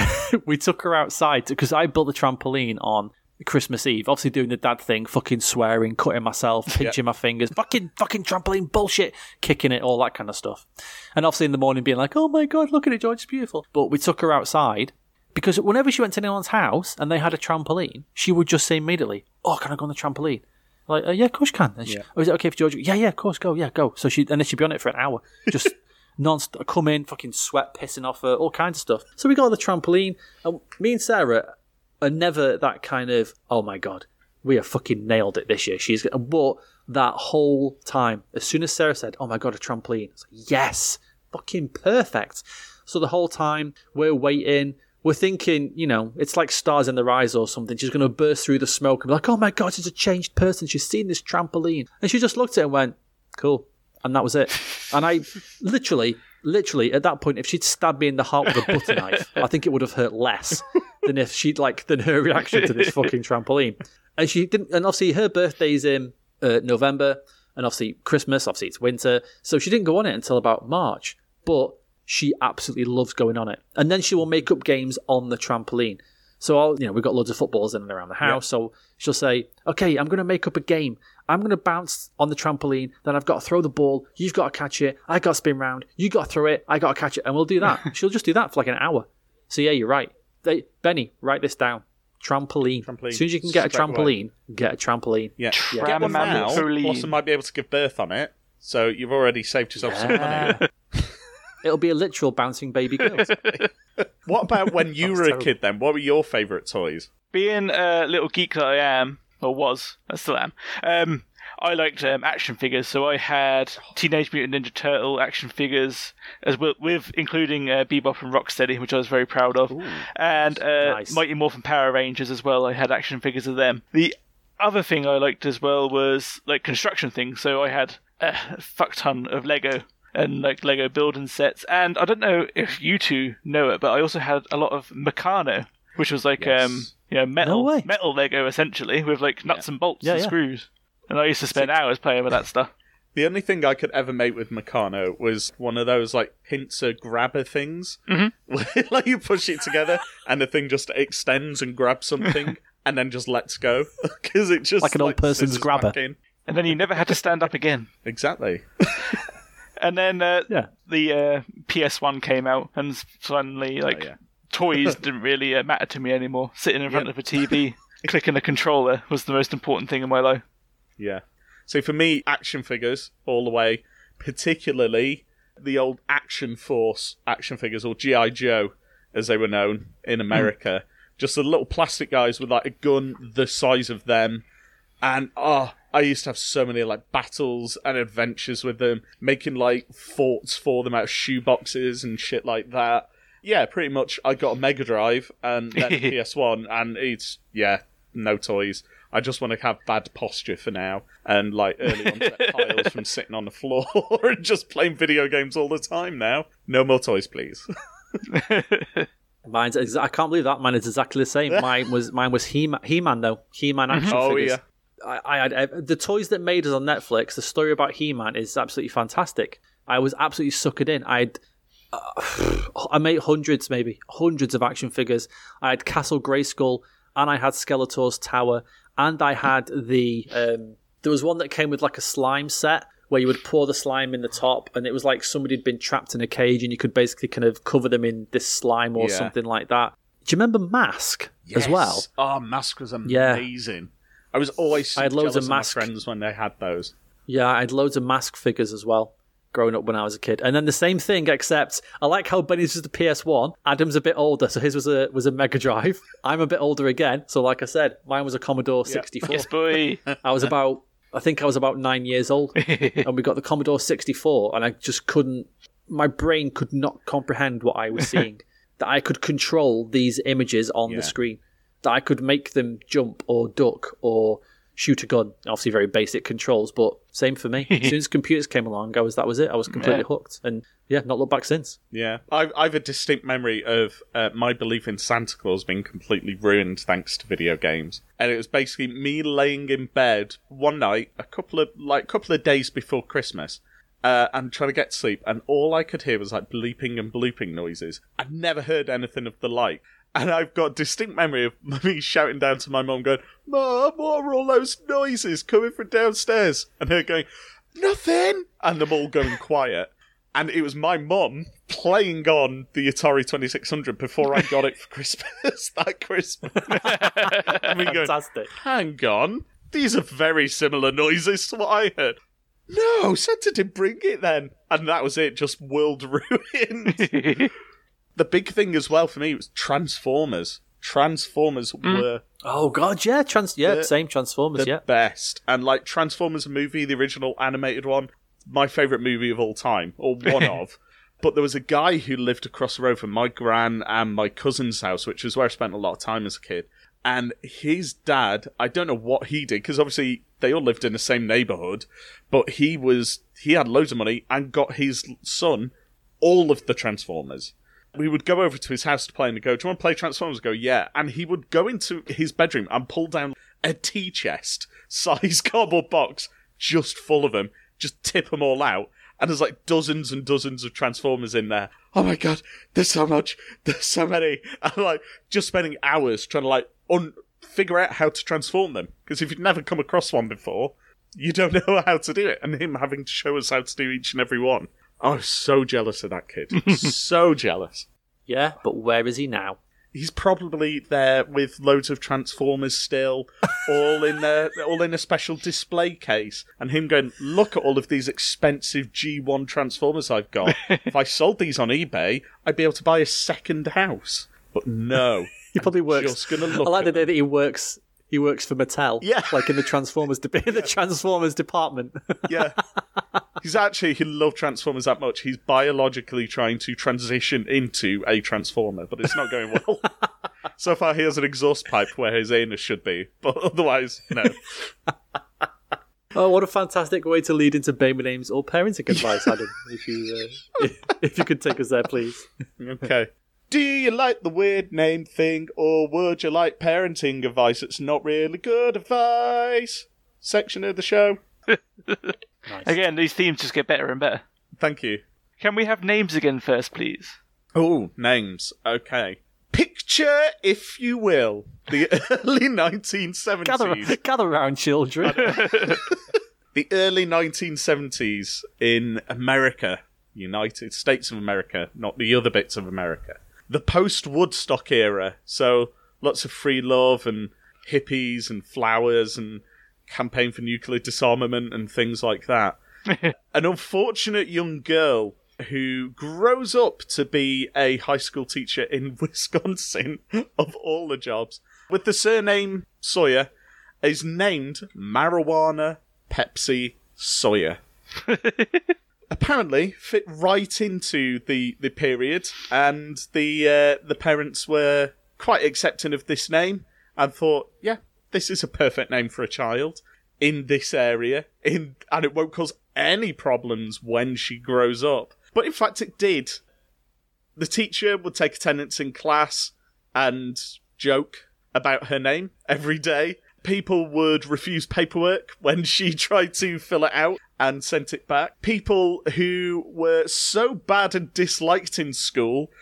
we took her outside because I built the trampoline on Christmas Eve. Obviously, doing the dad thing, fucking swearing, cutting myself, (laughs) pinching my fingers, fucking fucking trampoline bullshit, kicking it, all that kind of stuff. And obviously, in the morning, being like, "Oh my god, look at it, George, it's beautiful." But we took her outside. Because whenever she went to anyone's house and they had a trampoline, she would just say immediately, "Oh, can I go on the trampoline?" Like, uh, yeah, of course you can. And she, oh, is it okay for Georgia? Yeah, yeah, of course, go, yeah, go. So she, and then she'd be on it for an hour, just (laughs) non-stop, come in, fucking sweat pissing off her, all kinds of stuff. So we got on the trampoline, and me and Sarah are never that kind of, oh my god, we have fucking nailed it this year. She's, but that whole time, as soon as Sarah said, oh my god, a trampoline, like, yes, fucking perfect. So the whole time we're waiting, we're thinking, you know, it's like Stars in Their Eyes or something. She's going to burst through the smoke and be like, oh my God, she's a changed person. She's seen this trampoline. And she just looked at it and went, cool. And that was it. And I literally, literally, at that point, if she'd stabbed me in the heart with a butter knife, I think it would have hurt less than if she'd like, than her reaction to this (laughs) fucking trampoline. And she didn't, and obviously her birthday's in uh, November, and obviously Christmas, obviously it's winter. So she didn't go on it until about March. But she absolutely loves going on it. And then she will make up games on the trampoline. So I'll, you know, we've got loads of footballs in and around the house. So she'll say, "Okay, I'm going to make up a game. I'm going to bounce on the trampoline. Then I've got to throw the ball. You've got to catch it. I got to spin round. You got to throw it. I got to catch it, and we'll do that. (laughs) she'll just do that for like an hour. So yeah, you're right. They, Benny, write this down. Trampoline. Trampoline. As soon as you can get a Straight away. trampoline, get a trampoline. Yeah, get one now. Trampoline. Blossom might be able to give birth on it, so you've already saved yourself some money. Yeah. (laughs) It'll be a literal bouncing baby girl. (laughs) What about when (laughs) you That's were a terrible. kid? Then, what were your favourite toys? Being a little geek that I am, or was, I still am, um, I liked um, action figures. So I had Teenage Mutant Ninja Turtle action figures, as well, with including uh, Bebop and Rocksteady, which I was very proud of, and uh, Nice. Mighty Morphin Power Rangers as well. I had action figures of them. The other thing I liked as well was like construction things. So I had a fuck ton of Lego and like Lego building sets. And I don't know if you two know it, but I also had a lot of Meccano, which was like Yes. um you know metal way. metal Lego essentially with like nuts and bolts Yeah, and yeah. screws. And I used to spend hours playing with that stuff. (laughs) The only thing I could ever make with Meccano was one of those like pincer grabber things, Mm-hmm. where (laughs) like you push it together and the thing just extends and grabs something (laughs) and then just lets go because it just Like an old person's grabber. back. And then you never had to stand up again. Exactly. And then uh, Yeah. the uh, PS1 came out, and suddenly, like, Oh, yeah. toys didn't really uh, matter to me anymore. Sitting in front of a TV, clicking a controller was the most important thing in my life. Yeah. So for me, action figures all the way, particularly the old Action Force action figures, or GI Joe as they were known in hmm. America. Just the little plastic guys with like a gun the size of them, and oh, I used to have so many like battles and adventures with them, making like forts for them out of shoe boxes and shit like that. Yeah, pretty much. I got a Mega Drive and then (laughs) PS1, and it's yeah, no toys. I just want to have bad posture for now and like early onset (laughs) piles from sitting on the floor (laughs) and just playing video games all the time now. No more toys, please. (laughs) Mine's I can't believe that mine is exactly the same. Mine was mine was He He Man though. He Man action figures. Oh, figures. yeah. I, I had uh, the toys that made us on Netflix. The story about He Man is absolutely fantastic. I was absolutely suckered in. I had uh, (sighs) I made hundreds, maybe hundreds of action figures. I had Castle Grayskull, and I had Skeletor's Tower, and I had the um, there was one that came with like a slime set where you would pour the slime in the top, and it was like somebody had been trapped in a cage, and you could basically kind of cover them in this slime or Yeah. something like that. Do you remember Mask as well? Oh, Mask was Yeah. amazing. I was always I had loads of my mask- friends when they had those. Yeah, I had loads of mask figures as well growing up when I was a kid. And then the same thing, except I like how Benny's was the PS1. Adam's a bit older, so his was a was a Mega Drive. (laughs) I'm a bit older again, so like I said, mine was a Commodore 64. Yes, boy. (laughs) I was about, I think I was about nine years old, (laughs) and we got the Commodore 64, and I just couldn't, my brain could not comprehend what I was seeing. that I could control these images on Yeah. the screen, that I could make them jump or duck or shoot a gun. Obviously, very basic controls, but same for me. as (laughs) soon as computers came along, I was that was it. I was completely Yeah. hooked, and yeah, not looked back since. Yeah, I've, I've a distinct memory of uh, my belief in Santa Claus being completely ruined thanks to video games, and it was basically me laying in bed one night, a couple of like couple of days before Christmas, uh, and trying to get to sleep, and all I could hear was like bleeping and blooping noises. I'd never heard anything of the like. And I've got distinct memory of (laughs) me shouting down to my mum, going, Mum, what are all those noises coming from downstairs? And her going, Nothing! And them all going quiet and it was my mum playing on the Atari 2600 before I got it for Christmas (laughs) that Christmas. (laughs) I mean, going, Fantastic. hang on, these are very similar noises to what I heard. No, Santa didn't bring it then. And that was it, just world ruined. The big thing as well for me was Transformers. Transformers hmm. were Oh god, yeah, trans, yeah, The- same Transformers, the yeah. best. And like Transformers movie, the original animated one, my favourite movie of all time, or one (laughs) of. But there was a guy who lived across the road from my gran and my cousin's house, which is where I spent a lot of time as a kid. And his dad, I don't know what he did, because obviously they all lived in the same neighbourhood, but he was, he had loads of money and got his son all of the Transformers. We would go over to his house to play and go, Do you want to play Transformers? I go, yeah. And he would go into his bedroom and pull down a tea chest size (laughs) cardboard box just full of them, just tip them all out. And there's like dozens and dozens of Transformers in there. Oh my god, there's so much, there's so many. (laughs) And like just spending hours trying to like un- figure out how to transform them. Because if you've never come across one before, you don't (laughs) know how to do it. And him having to show us how to do each and every one. I was so jealous of that kid. (laughs) so jealous. Yeah, but where is he now? He's probably there with loads of Transformers still, (laughs) all in a, all in a special display case, and him going, "Look at all of these expensive G1 Transformers I've got. if I sold these on eBay, I'd be able to buy a second house." But no, (laughs) He probably works. just gonna look. I like the day that he works. He works for Mattel. Yeah. like in the Transformers, de- in the Transformers department. (laughs) yeah. He's actually he loved Transformers that much. He's biologically trying to transition into a Transformer, but it's not going well. (laughs) so far, he has an exhaust pipe where his anus should be, but otherwise, no. oh, what a fantastic way to lead into baby names or parenting advice, Adam. if you uh, if, if you could take us there, please. (laughs) Okay. Do you like the weird name thing, or would you like parenting advice that's not really good advice? Section of the show. (laughs) Again, these themes just get better and better. Thank you. Can we have names again first, please? Oh, names. Okay. Picture, if you will, the (laughs) early 1970s. Gather, (laughs) gather around, children. the early 1970s in America, United States of America, not the other bits of America. The post Woodstock era, so lots of free love and hippies and flowers and campaign for nuclear disarmament and things like that. (laughs) An unfortunate young girl who grows up to be a high school teacher in (laughs) Wisconsin, of all the jobs, with the surname Sawyer, is named Marijuana Pepsi Sawyer. (laughs) Apparently, fit right into the, the period, and the uh, the parents were quite accepting of this name and thought, yeah, this is a perfect name for a child in this area, in and it won't cause any problems when she grows up. But in fact, it did. The teacher would take attendance in class and joke about her name every day. People would refuse paperwork when she (laughs) tried to fill it out and sent it back. People who were so bad and disliked in school,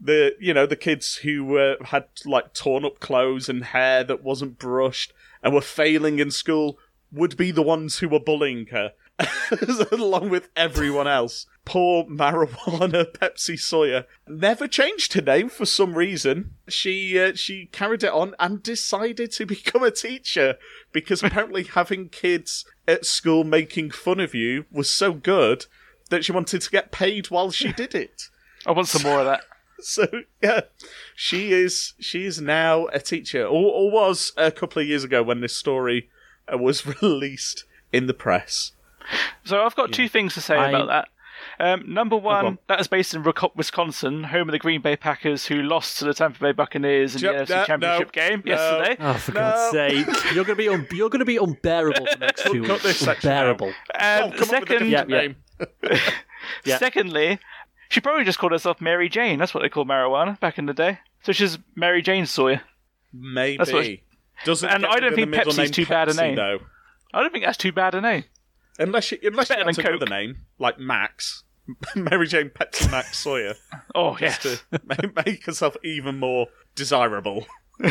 the you know the kids who uh, had like torn up clothes and hair that wasn't brushed and were failing in school, would be the ones who were bullying her, (laughs) along with everyone else. Poor marijuana (laughs) Pepsi Sawyer never changed her name for some reason. She uh, she carried it on and decided to (laughs) become a teacher because apparently having kids at school making fun of you was so good that she wanted to get paid while she did it. (laughs) I want some more of that. So yeah, she is she is now a teacher, or, or was a couple of years ago when this story uh, was released in the press. So I've got two things to say I- about that. Um, number one, on. that is based in Wico- Wisconsin, home of the Green Bay Packers, who lost to the Tampa Bay Buccaneers in Yep, the NFC no, Championship no, game no. yesterday. Oh, for No. God's sake! You're gonna be un- you're gonna be unbearable for the next two Cut weeks. this section out. unbearable. And oh, come up with a second, Yeah, yeah. (laughs) Yeah. secondly, she probably just called herself Mary Jane. That's what they called marijuana back in the day. So she's Mary Jane Sawyer. Maybe. That's what- Doesn't and I don't think the Pepsi's name too bad a name. though. I don't think that's too bad a name. Unless you, unless you Better had another name like Max, (laughs) Mary Jane Pepsi Max Sawyer, Oh, just yes. to make, (laughs) make herself even more desirable. (laughs)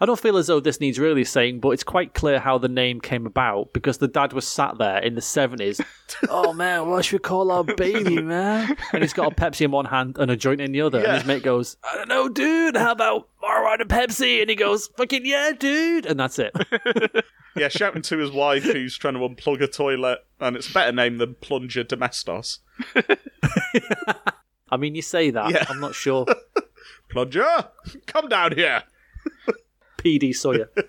I don't feel as though this needs really saying, but it's quite clear how the name came about because the dad was sat there in the seventies. (laughs) oh man, what should we call our baby, (laughs) man? And he's got a Pepsi in one hand and a joint in the other, Yeah. and his mate goes, "I don't know, dude. How about marijuana Pepsi?" And he goes, "Fucking yeah, dude," and that's it. (laughs) Yeah, shouting to his wife who's trying to unplug a toilet, and it's a better name than Plunger Domestos. I mean, you say that. Yeah. I'm not sure. Plunger, come down here. PD Sawyer. (laughs)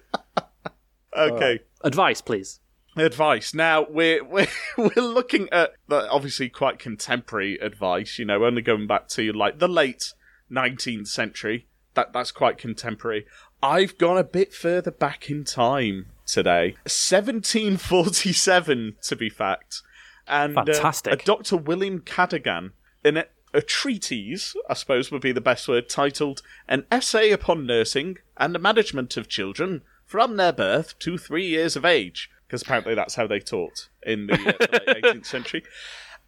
Okay. Advice, please. advice. Now we're (laughs) we're we're looking at the obviously quite contemporary advice. You know, only going back to like the late nineteenth century. That that's quite contemporary. I've gone a bit further back in time today, seventeen forty seven to be fact, and uh, Fantastic. a Dr. William Cadogan in a, treatise, I suppose would be the best word, titled "An Essay Upon Nursing and the Management of Children." From their birth to three years of age, because apparently that's how they taught in the, uh, the late (laughs) 18th century.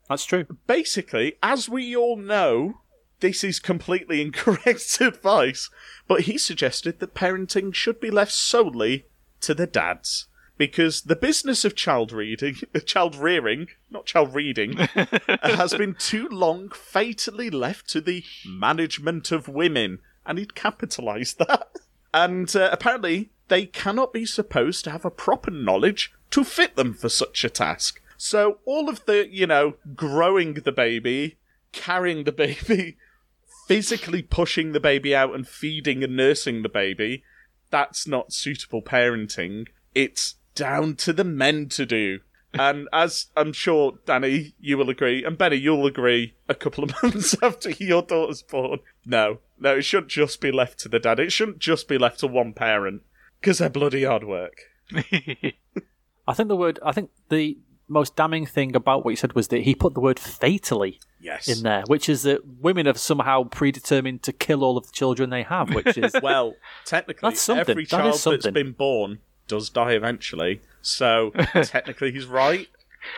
That's true. Basically, as we all know, this is completely (laughs) incorrect advice, but he suggested that parenting should be left solely to the dads. Because the business of child reading, (laughs) child rearing, not child reading, (laughs) has been too long fatally left to the management of women, and he'd capitalised that. And uh, apparently, they cannot be supposed to have a proper knowledge to fit them for such a task. So, all of the, you know, growing the baby, carrying the baby, (laughs) physically pushing the baby out and feeding and nursing the baby, that's not suitable parenting. It's down to the men to do. And as I'm sure, Danny, you will agree, and Benny, you'll agree, a couple of (laughs) months after your daughter's born, no, no, it shouldn't just be left to the dad. It shouldn't just be left to one parent, because they're bloody hard work. (laughs) I think the word. I think the most damning thing about what you said was that he put the word fatally Yes. in there, which is that women are somehow predetermined to kill all of the children they have, which is (laughs) Well, technically, That's something. every That child that's something. been born does die eventually. So (laughs) technically, he's right.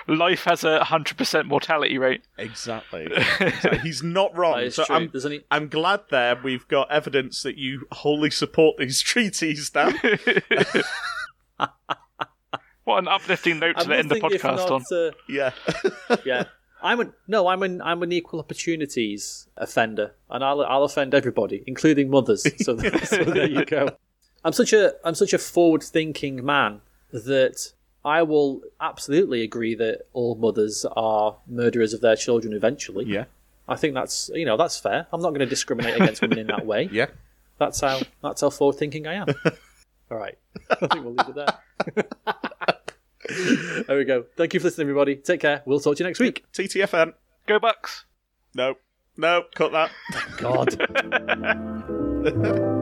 Life has a 100% mortality rate. Exactly. (laughs) So he's not wrong. So true. I'm, There's only- I'm glad there we've got evidence that you wholly support these (laughs) treaties, Dan. What an uplifting note to end the nothing if podcast on. uh, yeah. yeah, I'm a, no, I'm an I'm an equal opportunities offender, and I'll I'll offend everybody, including mothers. So, so there you go. I'm such a I'm such a forward thinking man that I will absolutely agree that all mothers are murderers of their children eventually. yeah. I think that's you know that's fair. I'm not going to discriminate against women in that way. (laughs) Yeah. That's how that's how forward thinking I am. (laughs) All right, I think we'll leave it there. (laughs) there we go. Thank you for listening, everybody. Take care. We'll talk to you next week. TTFN. Go Bucs! No. No. Cut that. Thank God.